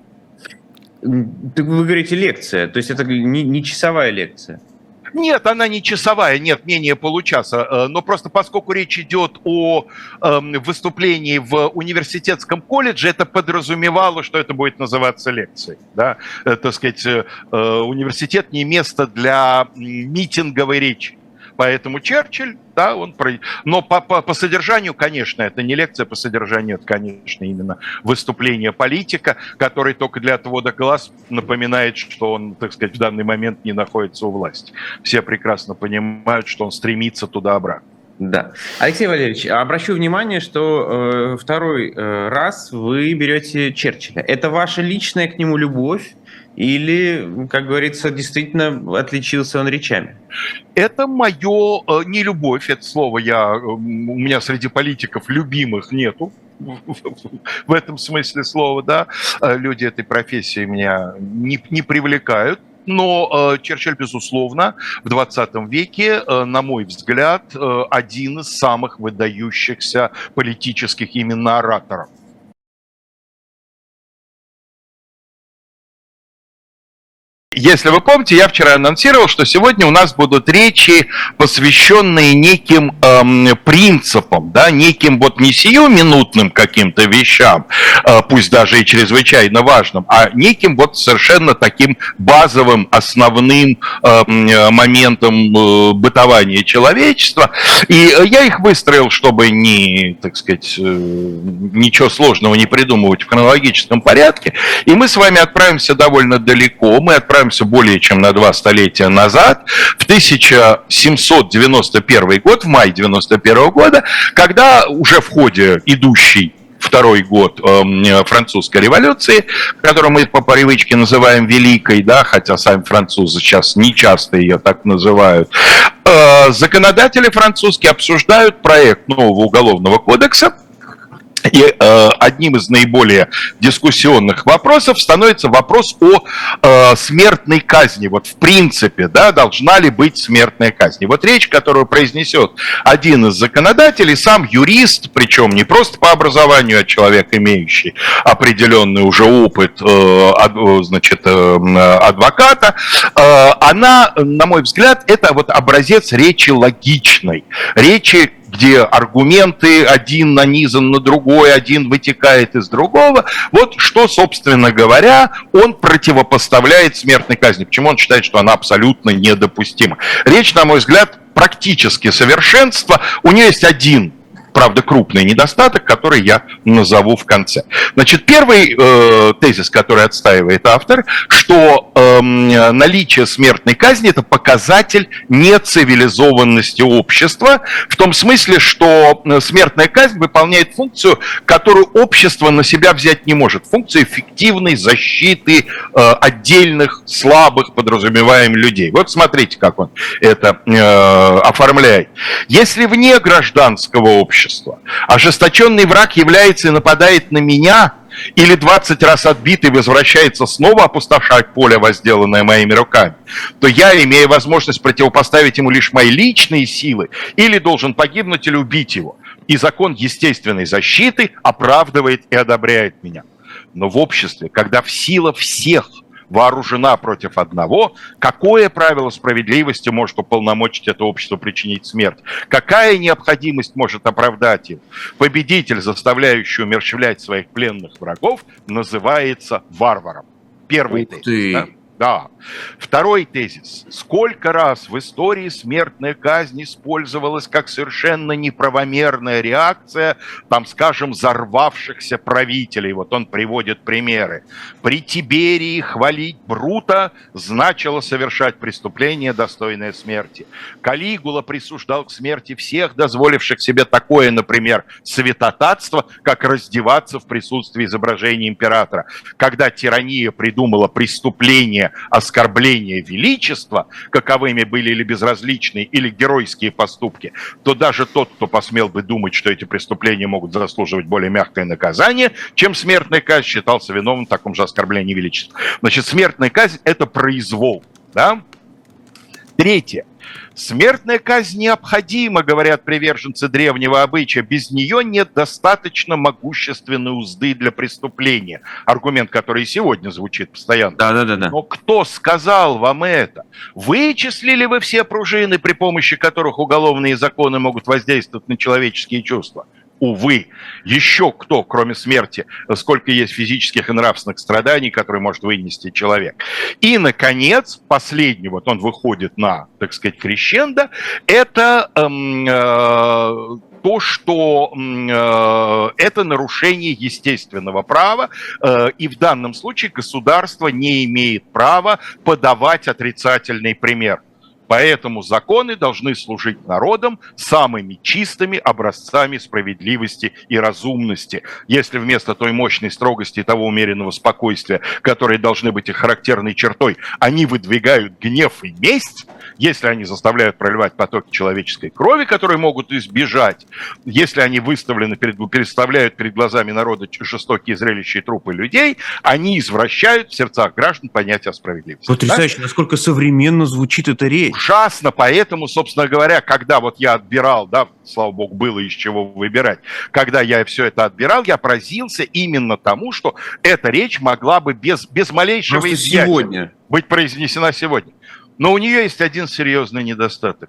Speaker 1: Вы говорите лекция, то есть это не, не часовая лекция.
Speaker 2: Нет, она не часовая, нет, менее получаса. Э, но просто поскольку речь идет о э, выступлении в университетском колледже, это подразумевало, что это будет называться лекцией. Да? Э, так сказать, э университет не место для митинговой речи. Поэтому Черчилль, да, он... Про... Но по, по, по содержанию, конечно, это не лекция, по содержанию это, конечно, именно выступление политика, который только для отвода глаз напоминает, что он, так сказать, в данный момент не находится у власти. Все прекрасно понимают, что он стремится туда-обратно.
Speaker 1: Да. Алексей Валерьевич, обращу внимание, что э, второй э, раз вы берете Черчилля. Это ваша личная к нему любовь или, как говорится, действительно отличился он речами?
Speaker 2: Это мое э, не любовь, это слово я, э, у меня среди политиков любимых нету, в этом смысле слова, да, э, люди этой профессии меня не, не привлекают. Но э, Черчилль, безусловно, в 20 веке, э, на мой взгляд, э, один из самых выдающихся политических именно ораторов. Если вы помните, я вчера анонсировал, что сегодня у нас будут речи, посвященные неким эм, принципам, да, неким вот не сиюминутным каким-то вещам, э, пусть даже и чрезвычайно важным, а неким вот совершенно таким базовым, основным э, моментом э, бытования человечества. И я их выстроил, чтобы не, так сказать, э, ничего сложного не придумывать в хронологическом порядке. И мы с вами отправимся довольно далеко. Мы отправимся более чем на два столетия назад, в 1791 год, в мае 91 года, когда уже в ходе идущей второй год э, французской революции, которую мы по привычке называем великой, да, хотя сами французы сейчас не часто ее так называют, э, законодатели французские обсуждают проект нового уголовного кодекса, и э, одним из наиболее дискуссионных вопросов становится вопрос о э, смертной казни. Вот в принципе, да, должна ли быть смертная казнь. И вот речь, которую произнесет один из законодателей, сам юрист, причем не просто по образованию, а человек, имеющий определенный уже опыт, э, ад, значит, э, адвоката, э, она, на мой взгляд, это вот образец речи логичной, речи где аргументы один нанизан на другой, один вытекает из другого. Вот что, собственно говоря, он противопоставляет смертной казни. Почему он считает, что она абсолютно недопустима. Речь, на мой взгляд, практически совершенство. У нее есть один правда, крупный недостаток, который я назову в конце. Значит, первый э, тезис, который отстаивает автор, что э, наличие смертной казни – это показатель нецивилизованности общества, в том смысле, что э, смертная казнь выполняет функцию, которую общество на себя взять не может. Функцию эффективной защиты э, отдельных, слабых, подразумеваем, людей. Вот смотрите, как он это э, оформляет. Если вне гражданского общества общества. Ожесточенный враг является и нападает на меня, или 20 раз отбитый возвращается снова опустошать поле, возделанное моими руками, то я, имея возможность противопоставить ему лишь мои личные силы, или должен погибнуть, или убить его. И закон естественной защиты оправдывает и одобряет меня. Но в обществе, когда в сила всех – вооружена против одного, какое правило справедливости может уполномочить это общество причинить смерть? Какая необходимость может оправдать его? Победитель, заставляющий умерщвлять своих пленных врагов, называется варваром. Первый Ух. Да? Да. Второй тезис. Сколько раз в истории смертная казнь использовалась как совершенно неправомерная реакция, там, скажем, взорвавшихся правителей. Вот он приводит примеры. При Тиберии хвалить Брута значило совершать преступление, достойное смерти. Калигула присуждал к смерти всех, дозволивших себе такое, например, святотатство, как раздеваться в присутствии изображения императора. Когда тирания придумала преступление оскорбления величества, каковыми были или безразличные, или геройские поступки, то даже тот, кто посмел бы думать, что эти преступления могут заслуживать более мягкое наказание, чем смертная казнь, считался виновным в таком же оскорблении величества. Значит, смертная казнь – это произвол. Да? Третье. Смертная казнь необходима, говорят приверженцы древнего обычая. Без нее нет достаточно могущественной узды для преступления. Аргумент, который сегодня звучит постоянно. Да, да, да, да. Но кто сказал вам это? Вычислили вы все пружины, при помощи которых уголовные законы могут воздействовать на человеческие чувства? Увы, еще кто, кроме смерти, сколько есть физических и нравственных страданий, которые может вынести человек. И, наконец, последний, вот он выходит на, так сказать, крещендо, это эм, э, то, что э, это нарушение естественного права, э, и в данном случае государство не имеет права подавать отрицательный пример. Поэтому законы должны служить народам самыми чистыми образцами справедливости и разумности. Если вместо той мощной строгости и того умеренного спокойствия, которые должны быть их характерной чертой, они выдвигают гнев и месть, если они заставляют проливать потоки человеческой крови, которые могут избежать, если они выставлены перед, представляют перед глазами народа жестокие зрелища и трупы людей, они извращают в сердцах граждан понятие о справедливости.
Speaker 1: Потрясающе, да? насколько современно звучит эта речь.
Speaker 2: Ужасно, поэтому, собственно говоря, когда вот я отбирал, да, слава богу, было из чего выбирать, когда я все это отбирал, я поразился именно тому, что эта речь могла бы без, без малейшего
Speaker 1: Просто сегодня.
Speaker 2: быть произнесена сегодня. Но у нее есть один серьезный недостаток.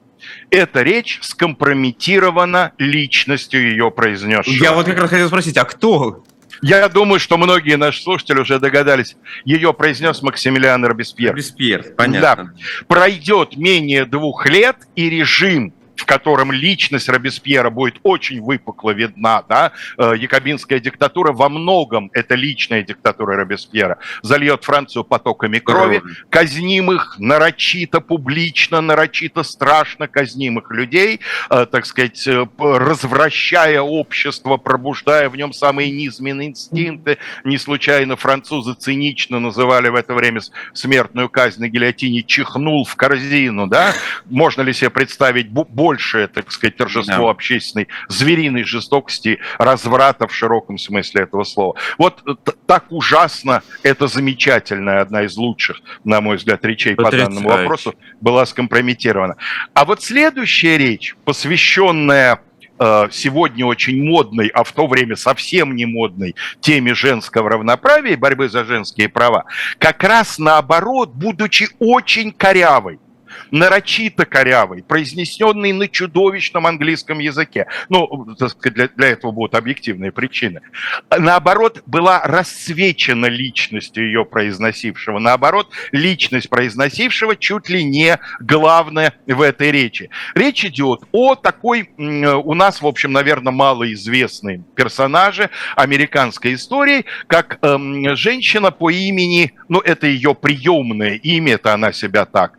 Speaker 2: Эта речь скомпрометирована личностью ее произнесшего.
Speaker 1: Я вот как раз хотел спросить, а кто?
Speaker 2: Я думаю, что многие наши слушатели уже догадались. Ее произнес Максимилиан Робеспьер.
Speaker 1: Робеспьер, понятно.
Speaker 2: Да. Пройдет менее двух лет, и режим в котором личность Робеспьера будет очень выпукло видна, да, э, якобинская диктатура во многом это личная диктатура Робеспьера, зальет Францию потоками крови, казнимых нарочито публично, нарочито страшно казнимых людей, э, так сказать, э, развращая общество, пробуждая в нем самые низменные инстинкты. Не случайно французы цинично называли в это время смертную казнь на гильотине «чихнул в корзину», да? Можно ли себе представить большее, так сказать, торжество да. общественной звериной жестокости, разврата в широком смысле этого слова. Вот так ужасно, это замечательная, одна из лучших, на мой взгляд, речей Потрясающе. по данному вопросу была скомпрометирована. А вот следующая речь, посвященная э, сегодня очень модной, а в то время совсем не модной теме женского равноправия и борьбы за женские права, как раз наоборот, будучи очень корявой, нарочито корявый, произнесенный на чудовищном английском языке. Ну, так сказать, для, для этого будут объективные причины. Наоборот, была расцвечена личностью ее произносившего. Наоборот, личность произносившего чуть ли не главное в этой речи. Речь идет о такой, у нас, в общем, наверное, малоизвестной персонаже американской истории, как эм, женщина по имени, ну, это ее приемное имя, это она себя так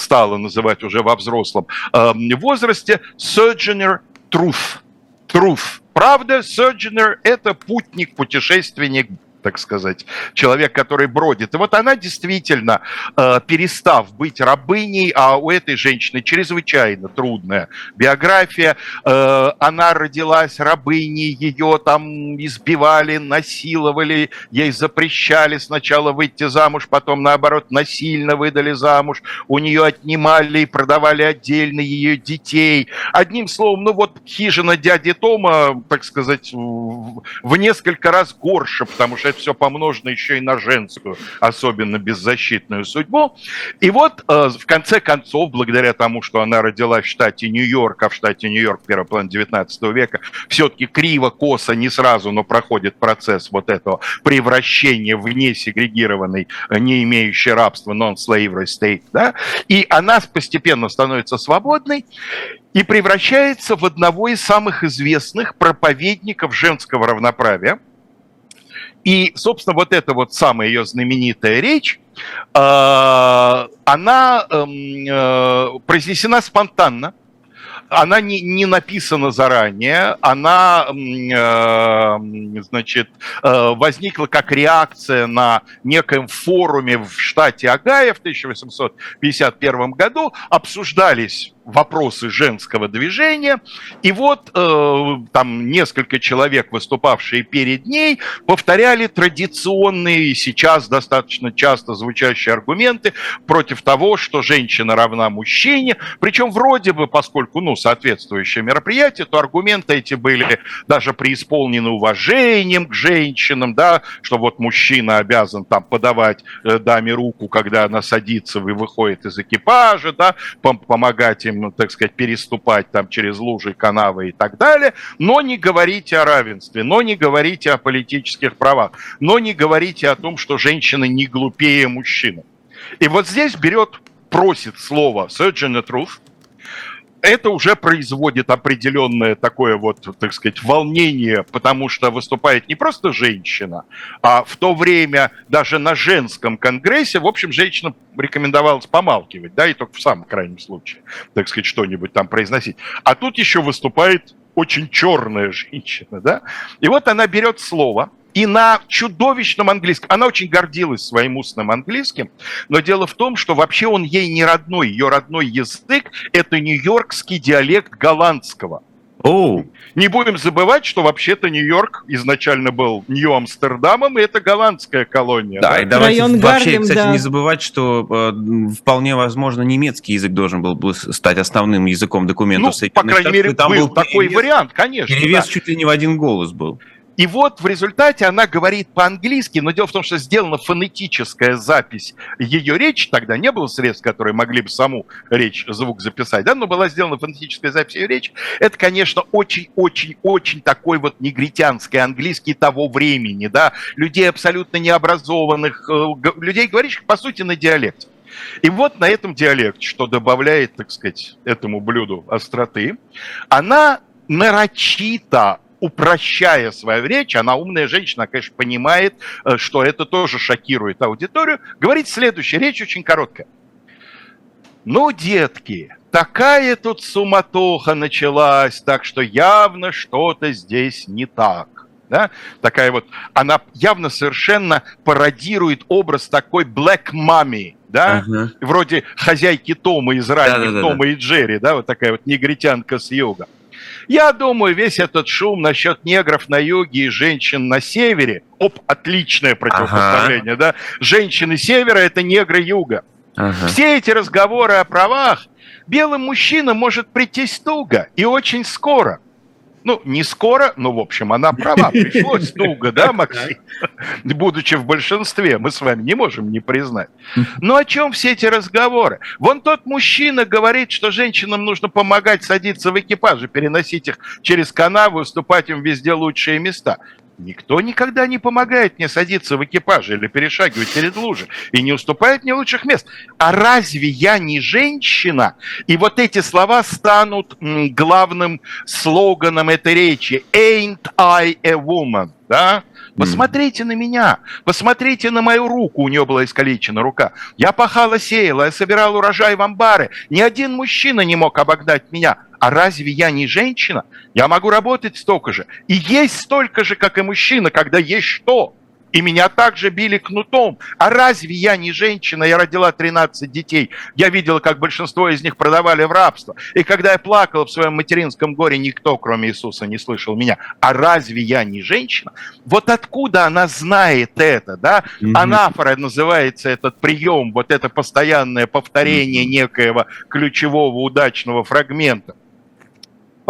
Speaker 2: стала называть уже во взрослом эм, возрасте, Sojourner Truth. Truth. Правда, Sojourner – это путник, путешественник, так сказать, человек, который бродит. И вот она действительно, э, перестав быть рабыней, а у этой женщины чрезвычайно трудная биография, э, она родилась рабыней, ее там избивали, насиловали, ей запрещали сначала выйти замуж, потом наоборот насильно выдали замуж, у нее отнимали и продавали отдельно ее детей. Одним словом, ну вот хижина дяди Тома, так сказать, в несколько раз горше, потому что это все помножено еще и на женскую, особенно беззащитную судьбу. И вот э, в конце концов, благодаря тому, что она родилась в штате Нью-Йорк, а в штате Нью-Йорк первый план 19 века, все-таки криво, косо, не сразу, но проходит процесс вот этого превращения в несегрегированный, э, не имеющий рабства non-slavery state, да, и она постепенно становится свободной, и превращается в одного из самых известных проповедников женского равноправия – и, собственно, вот эта вот самая ее знаменитая речь, э, она эм, э, произнесена спонтанно, она не, не написана заранее, она, э, значит, э, возникла как реакция на некоем форуме в штате Агая в 1851 году, обсуждались вопросы женского движения. И вот э, там несколько человек, выступавшие перед ней, повторяли традиционные сейчас достаточно часто звучащие аргументы против того, что женщина равна мужчине. Причем вроде бы, поскольку, ну, соответствующее мероприятие, то аргументы эти были даже преисполнены уважением к женщинам, да, что вот мужчина обязан там подавать э, даме руку, когда она садится и выходит из экипажа, да, помогать им ну, так сказать, переступать там через лужи, канавы и так далее, но не говорите о равенстве, но не говорите о политических правах, но не говорите о том, что женщина не глупее мужчины. И вот здесь берет, просит слово Surgeon Truth, это уже производит определенное такое вот, так сказать, волнение, потому что выступает не просто женщина, а в то время даже на женском конгрессе, в общем, женщина рекомендовалась помалкивать, да, и только в самом крайнем случае, так сказать, что-нибудь там произносить. А тут еще выступает очень черная <laughs> женщина, да, и вот она берет слово – и на чудовищном английском. Она очень гордилась своим устным английским, но дело в том, что вообще он ей не родной. Ее родной язык – это нью-йоркский диалект голландского. Oh. Не будем забывать, что вообще-то Нью-Йорк изначально был Нью-Амстердамом, и это голландская колония.
Speaker 1: Да, да? и давайте Район вообще, Гарлем, кстати, да. не забывать, что э, вполне возможно немецкий язык должен был бы стать основным языком документов
Speaker 2: ну, по крайней мере, был, был такой перевес, вариант, конечно.
Speaker 1: Перевес да. чуть ли не в один голос был.
Speaker 2: И вот в результате она говорит по-английски, но дело в том, что сделана фонетическая запись ее речи, тогда не было средств, которые могли бы саму речь, звук записать, да, но была сделана фонетическая запись ее речи. Это, конечно, очень-очень-очень такой вот негритянский английский того времени, да, людей абсолютно необразованных, э, людей, говорящих, по сути, на диалекте. И вот на этом диалекте, что добавляет, так сказать, этому блюду остроты, она нарочито упрощая свою речь, она умная женщина, конечно, понимает, э, что это тоже шокирует аудиторию, говорит следующее, речь очень короткая. Ну, детки, такая тут суматоха началась, так что явно что-то здесь не так. Да? Такая вот, она явно совершенно пародирует образ такой black mommy, да, uh-huh. вроде хозяйки Тома из ранних да, да, Тома да. и Джерри, да, вот такая вот негритянка с юга. Я думаю, весь этот шум насчет негров на юге и женщин на севере, оп, отличное противопоставление, ага. да, женщины севера – это негры юга. Ага. Все эти разговоры о правах белым мужчинам может прийти туго и очень скоро – ну, не скоро, но, в общем, она права. <laughs> Пришлось долго, да, Максим? <laughs> Будучи в большинстве, мы с вами не можем не признать. Но о чем все эти разговоры? Вон тот мужчина говорит, что женщинам нужно помогать садиться в экипаже, переносить их через канавы, уступать им везде лучшие места. Никто никогда не помогает мне садиться в экипаже или перешагивать перед лужей и не уступает мне лучших мест. А разве я не женщина? И вот эти слова станут главным слоганом этой речи. Ain't I a woman? Да? Посмотрите на меня, посмотрите на мою руку, у нее была искалечена рука. Я пахала, сеяла, я собирал урожай в амбары. Ни один мужчина не мог обогнать меня. А разве я не женщина? Я могу работать столько же. И есть столько же, как и мужчина, когда есть что. И меня также били кнутом. А разве я не женщина? Я родила 13 детей. Я видела, как большинство из них продавали в рабство. И когда я плакала в своем материнском горе, никто, кроме Иисуса, не слышал меня. А разве я не женщина? Вот откуда она знает это, да? Mm-hmm. Анафора называется этот прием, вот это постоянное повторение mm-hmm. некоего ключевого удачного фрагмента.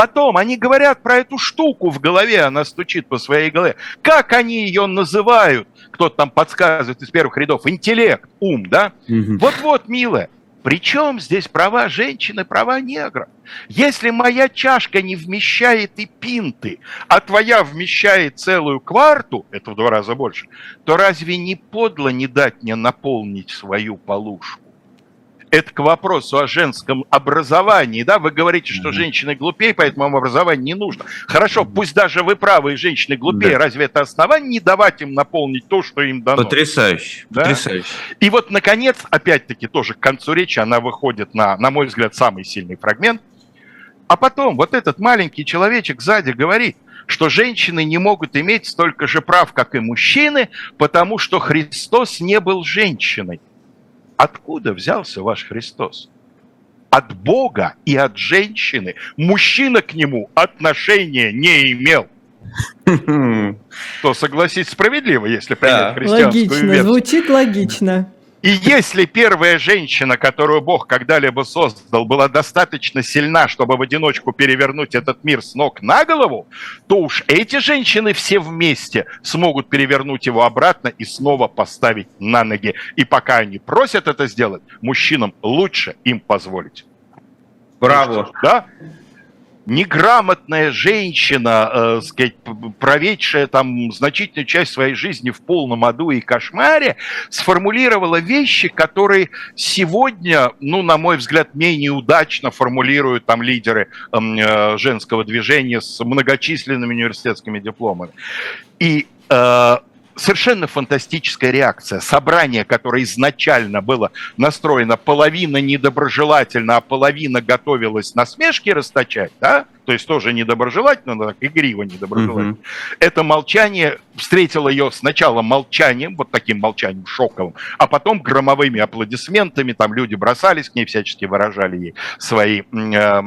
Speaker 2: Потом они говорят про эту штуку в голове, она стучит по своей голове. Как они ее называют? Кто-то там подсказывает из первых рядов. Интеллект, ум, да? Угу. Вот-вот, милая. Причем здесь права женщины, права негра? Если моя чашка не вмещает и пинты, а твоя вмещает целую кварту, это в два раза больше, то разве не подло не дать мне наполнить свою полушку? Это к вопросу о женском образовании, да, вы говорите, что женщины глупее, поэтому им образование не нужно. Хорошо, пусть даже вы правы, и женщины глупее, да. разве это основание не давать им наполнить то, что им дано?
Speaker 1: Потрясающе, да? потрясающе.
Speaker 2: И вот, наконец, опять-таки, тоже к концу речи она выходит на, на мой взгляд, самый сильный фрагмент. А потом вот этот маленький человечек сзади говорит, что женщины не могут иметь столько же прав, как и мужчины, потому что Христос не был женщиной. Откуда взялся ваш Христос? От Бога и от женщины. Мужчина к нему отношения не имел. <laughs> То, согласись, справедливо, если принять христианскую
Speaker 3: Логично, версию. звучит логично.
Speaker 2: И если первая женщина, которую Бог когда-либо создал, была достаточно сильна, чтобы в одиночку перевернуть этот мир с ног на голову, то уж эти женщины все вместе смогут перевернуть его обратно и снова поставить на ноги. И пока они просят это сделать, мужчинам лучше им позволить.
Speaker 1: Браво.
Speaker 2: Да? Неграмотная женщина, э, сказать, проведшая там значительную часть своей жизни в полном аду и кошмаре, сформулировала вещи, которые сегодня, ну, на мой взгляд, менее удачно формулируют там лидеры э, женского движения с многочисленными университетскими дипломами. И э, совершенно фантастическая реакция. Собрание, которое изначально было настроено половина недоброжелательно, а половина готовилась насмешки расточать, да, то есть тоже недоброжелательно, но так игриво недоброжелательно. Mm-hmm. Это молчание встретило ее сначала молчанием, вот таким молчанием шоковым, а потом громовыми аплодисментами, там люди бросались к ней, всячески выражали ей свои... Э,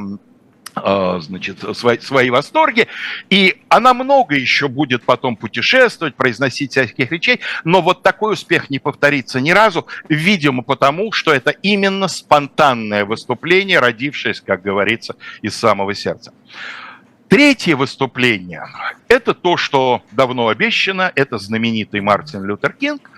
Speaker 2: значит, свои, свои восторги, и она много еще будет потом путешествовать, произносить всяких речей, но вот такой успех не повторится ни разу, видимо, потому что это именно спонтанное выступление, родившееся, как говорится, из самого сердца. Третье выступление – это то, что давно обещано, это знаменитый Мартин Лютер Кинг,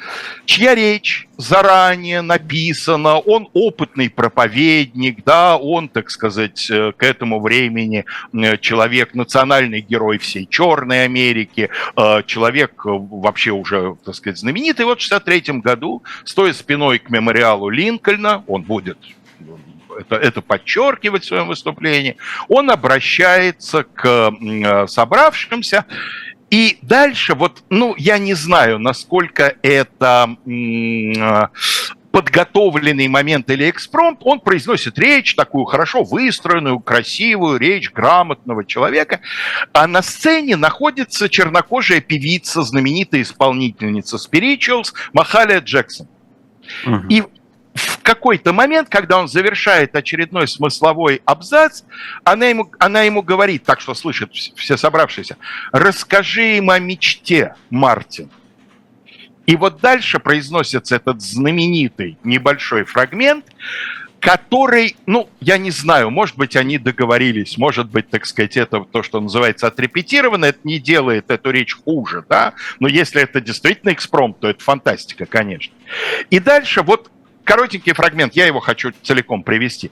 Speaker 2: чья речь заранее написана, он опытный проповедник, да, он, так сказать, э, к этому времени э, человек, национальный герой всей Черной Америки, э, человек вообще уже, так сказать, знаменитый. Вот в 63 году, стоя спиной к мемориалу Линкольна, он будет это, это подчеркивать в своем выступлении, он обращается к э, собравшимся и дальше, вот, ну, я не знаю, насколько это э, подготовленный момент или экспромт, он произносит речь, такую хорошо выстроенную, красивую речь грамотного человека, а на сцене находится чернокожая певица, знаменитая исполнительница Spirituals Махалия Джексон. Угу. И в какой-то момент, когда он завершает очередной смысловой абзац, она ему, она ему говорит, так что слышат все собравшиеся, расскажи им о мечте, Мартин. И вот дальше произносится этот знаменитый небольшой фрагмент, который, ну, я не знаю, может быть, они договорились, может быть, так сказать, это то, что называется отрепетировано, это не делает эту речь хуже, да, но если это действительно экспромт, то это фантастика, конечно. И дальше вот коротенький фрагмент, я его хочу целиком привести.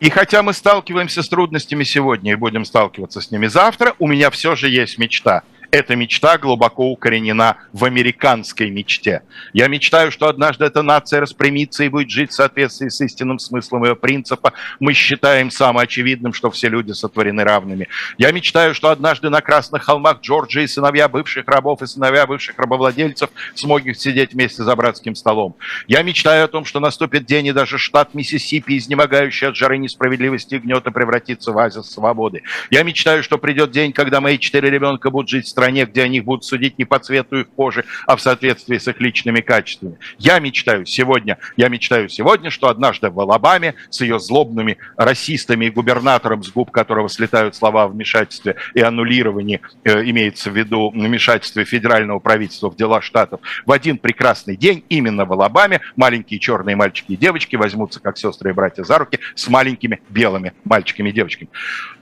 Speaker 2: И хотя мы сталкиваемся с трудностями сегодня и будем сталкиваться с ними завтра, у меня все же есть мечта – эта мечта глубоко укоренена в американской мечте. Я мечтаю, что однажды эта нация распрямится и будет жить в соответствии с истинным смыслом ее принципа. Мы считаем самоочевидным, что все люди сотворены равными. Я мечтаю, что однажды на Красных холмах Джорджии сыновья бывших рабов и сыновья бывших рабовладельцев смогут сидеть вместе за братским столом. Я мечтаю о том, что наступит день, и даже штат Миссисипи, изнемогающий от жары несправедливости и гнета, превратится в оазис свободы. Я мечтаю, что придет день, когда мои четыре ребенка будут жить в стране, стране, где о них будут судить не по цвету их кожи, а в соответствии с их личными качествами. Я мечтаю сегодня, я мечтаю сегодня, что однажды в Алабаме с ее злобными расистами и губернатором, с губ которого слетают слова о вмешательстве и аннулировании, э, имеется в виду вмешательстве федерального правительства в дела штатов, в один прекрасный день именно в Алабаме маленькие черные мальчики и девочки возьмутся как сестры и братья за руки с маленькими белыми мальчиками и девочками.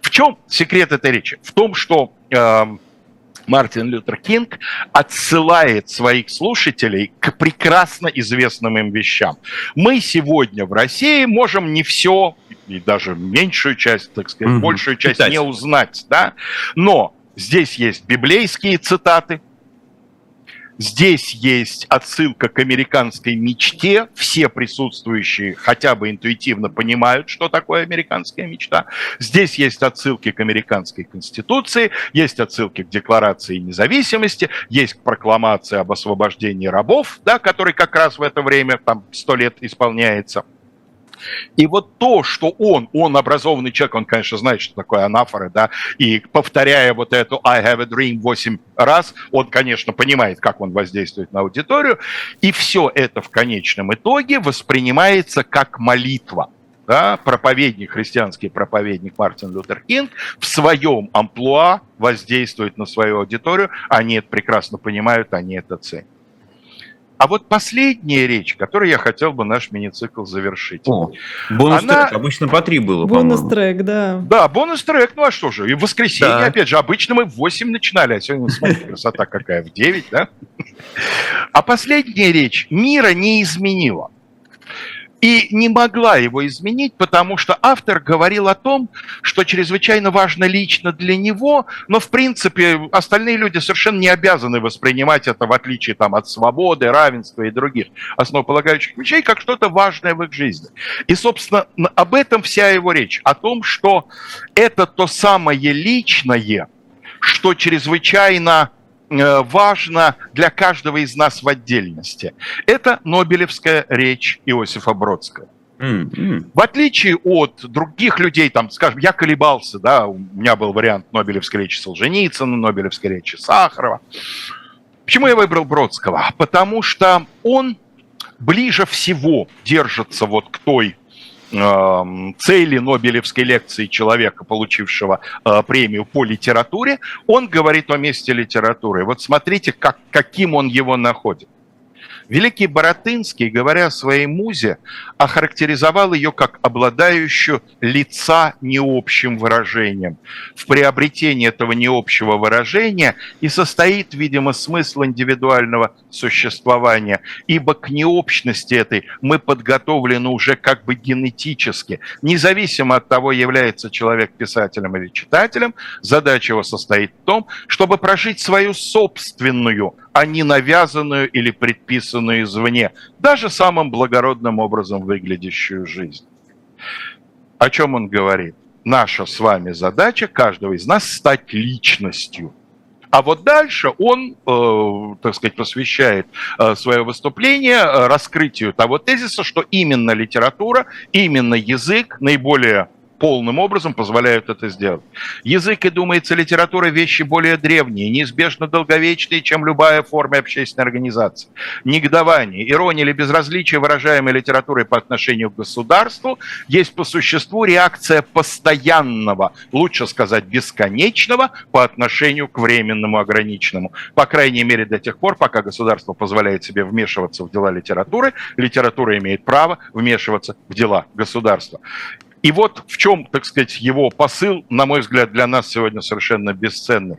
Speaker 2: В чем секрет этой речи? В том, что э, Мартин Лютер Кинг отсылает своих слушателей к прекрасно известным им вещам. Мы сегодня в России можем не все, и даже меньшую часть, так сказать, угу. большую часть Читать. не узнать, да, но здесь есть библейские цитаты, Здесь есть отсылка к американской мечте. Все присутствующие хотя бы интуитивно понимают, что такое американская мечта. Здесь есть отсылки к американской конституции, есть отсылки к Декларации независимости, есть прокламация об освобождении рабов, да, который как раз в это время, там, сто лет исполняется – и вот то, что он, он образованный человек, он, конечно, знает, что такое анафоры, да, и повторяя вот эту I have a dream 8 раз, он, конечно, понимает, как он воздействует на аудиторию, и все это в конечном итоге воспринимается как молитва да, проповедник, христианский проповедник Мартин Лютер Кинг в своем амплуа воздействует на свою аудиторию, они это прекрасно понимают, они это ценят. А вот последняя речь, которой я хотел бы наш мини-цикл завершить. О,
Speaker 1: бонус-трек, она... обычно по три было,
Speaker 3: Бонус-трек, да.
Speaker 2: Да, бонус-трек, ну а что же, и в воскресенье, да. опять же, обычно мы в 8 начинали, а сегодня, смотрите, красота какая, в 9, да? А последняя речь мира не изменила и не могла его изменить, потому что автор говорил о том, что чрезвычайно важно лично для него, но в принципе остальные люди совершенно не обязаны воспринимать это в отличие там, от свободы, равенства и других основополагающих вещей, как что-то важное в их жизни. И, собственно, об этом вся его речь, о том, что это то самое личное, что чрезвычайно важно для каждого из нас в отдельности. Это Нобелевская речь Иосифа Бродского. Mm-hmm. В отличие от других людей, там, скажем, я колебался, да, у меня был вариант Нобелевской речи Солженицына, Нобелевской речи Сахарова. Почему я выбрал Бродского? Потому что он ближе всего держится вот к той э, цели Нобелевской лекции человека, получившего э, премию по литературе, он говорит о месте литературы. Вот смотрите, как, каким он его находит. Великий Боротынский, говоря о своей музе, охарактеризовал ее как обладающую лица необщим выражением. В приобретении этого необщего выражения и состоит, видимо, смысл индивидуального существования, ибо к необщности этой мы подготовлены уже как бы генетически. Независимо от того, является человек писателем или читателем, задача его состоит в том, чтобы прожить свою собственную, а не навязанную или предписанную извне, даже самым благородным образом выглядящую жизнь. О чем он говорит? Наша с вами задача, каждого из нас, стать личностью. А вот дальше он, э, так сказать, посвящает э, свое выступление э, раскрытию того тезиса, что именно литература, именно язык наиболее полным образом позволяют это сделать. Язык и, думается, литература – вещи более древние, неизбежно долговечные, чем любая форма общественной организации. Негодование, ирония или безразличие, выражаемое литературой по отношению к государству, есть по существу реакция постоянного, лучше сказать, бесконечного по отношению к временному ограниченному. По крайней мере, до тех пор, пока государство позволяет себе вмешиваться в дела литературы, литература имеет право вмешиваться в дела государства. И вот в чем, так сказать, его посыл, на мой взгляд, для нас сегодня совершенно бесценный.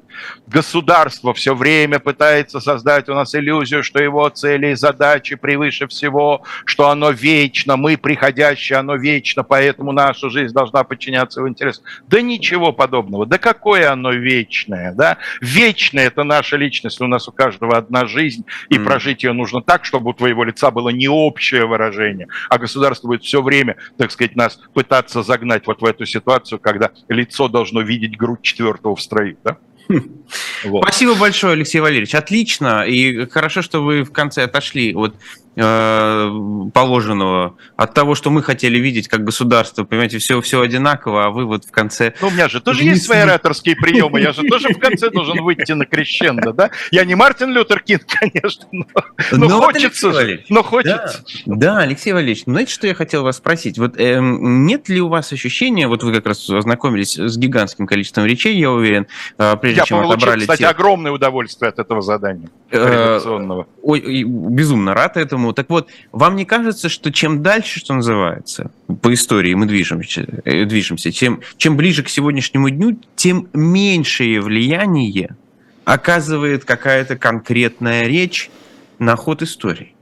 Speaker 2: Государство все время пытается создать у нас иллюзию, что его цели и задачи превыше всего, что оно вечно, мы приходящие, оно вечно, поэтому наша жизнь должна подчиняться его интересам. Да ничего подобного. Да какое оно вечное, да? Вечное – это наша личность, у нас у каждого одна жизнь, и mm. прожить ее нужно так, чтобы у твоего лица было не общее выражение, а государство будет все время, так сказать, нас пытаться пытаться загнать вот в эту ситуацию, когда лицо должно видеть грудь четвертого в строю. Да? <laughs>
Speaker 1: Вот. Спасибо большое, Алексей Валерьевич. Отлично. И хорошо, что вы в конце отошли от положенного от того, что мы хотели видеть как государство. Понимаете, все, все одинаково, а вы вот в конце...
Speaker 2: Ну, у меня же тоже есть свои ораторские приемы, я же тоже в конце должен выйти на крещендо, да? Я не Мартин Лютер Кинг, конечно, но, но, но хочется же, но хочется.
Speaker 1: Да, да, Алексей Валерьевич, ну, знаете, что я хотел вас спросить? Вот э, нет ли у вас ощущения, вот вы как раз ознакомились с гигантским количеством речей, я уверен,
Speaker 2: э, прежде я чем получил, отобрали... кстати, те... огромное удовольствие от этого задания
Speaker 1: э. Ой, безумно рад этому этому. Так вот, вам не кажется, что чем дальше, что называется, по истории мы движемся, э, движемся тем, чем ближе к сегодняшнему дню, тем меньшее влияние оказывает какая-то конкретная речь на ход истории?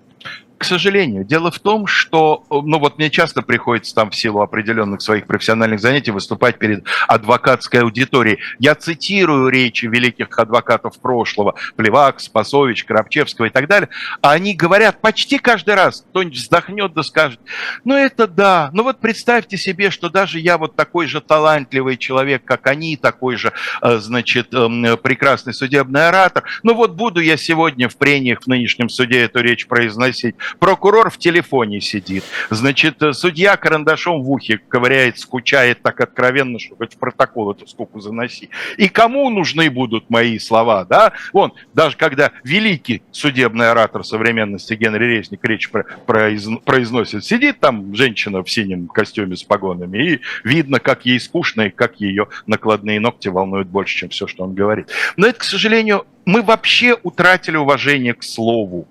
Speaker 2: К сожалению. Дело в том, что, ну вот мне часто приходится там в силу определенных своих профессиональных занятий выступать перед адвокатской аудиторией. Я цитирую речи великих адвокатов прошлого, Плевак, Спасович, Коробчевского и так далее. А они говорят почти каждый раз, кто-нибудь вздохнет да скажет, ну это да, ну вот представьте себе, что даже я вот такой же талантливый человек, как они, такой же, э, значит, эм, прекрасный судебный оратор, ну вот буду я сегодня в прениях в нынешнем суде эту речь произносить, Прокурор в телефоне сидит. Значит, э, судья карандашом в ухе ковыряет, скучает так откровенно, что хоть в протокол эту скуку заноси. И кому нужны будут мои слова, да? Вон, даже когда великий судебный оратор современности Генри Резник речь произносит, сидит там женщина в синем костюме с погонами, и видно, как ей скучно, и как ее накладные ногти волнуют больше, чем все, что он говорит. Но это, к сожалению, мы вообще утратили уважение к слову.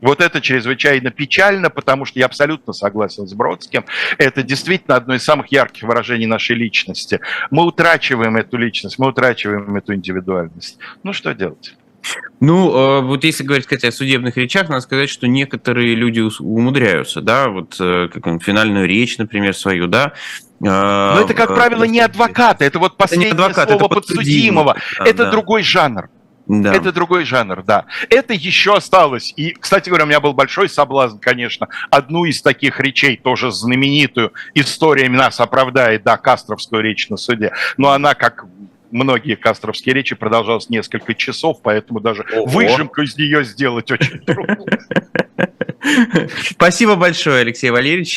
Speaker 2: Вот это чрезвычайно печально, потому что я абсолютно согласен с Бродским. Это действительно одно из самых ярких выражений нашей личности. Мы утрачиваем эту личность, мы утрачиваем эту индивидуальность. Ну, что делать?
Speaker 1: Ну, э, вот если говорить, кстати, о судебных речах, надо сказать, что некоторые люди умудряются, да, вот э, как финальную речь, например, свою, да,
Speaker 2: э, но это, как правило, не адвокаты, это вот последнее это адвокат, слово это подсудимого. Да, это да. другой жанр. Да. Это другой жанр, да. Это еще осталось. И, кстати говоря, у меня был большой соблазн, конечно, одну из таких речей, тоже знаменитую, история нас оправдает, да, Кастровскую речь на суде. Но она, как многие кастровские речи, продолжалась несколько часов, поэтому даже Ого. выжимку из нее сделать очень трудно. <laughs>
Speaker 1: Спасибо большое, Алексей Валерьевич.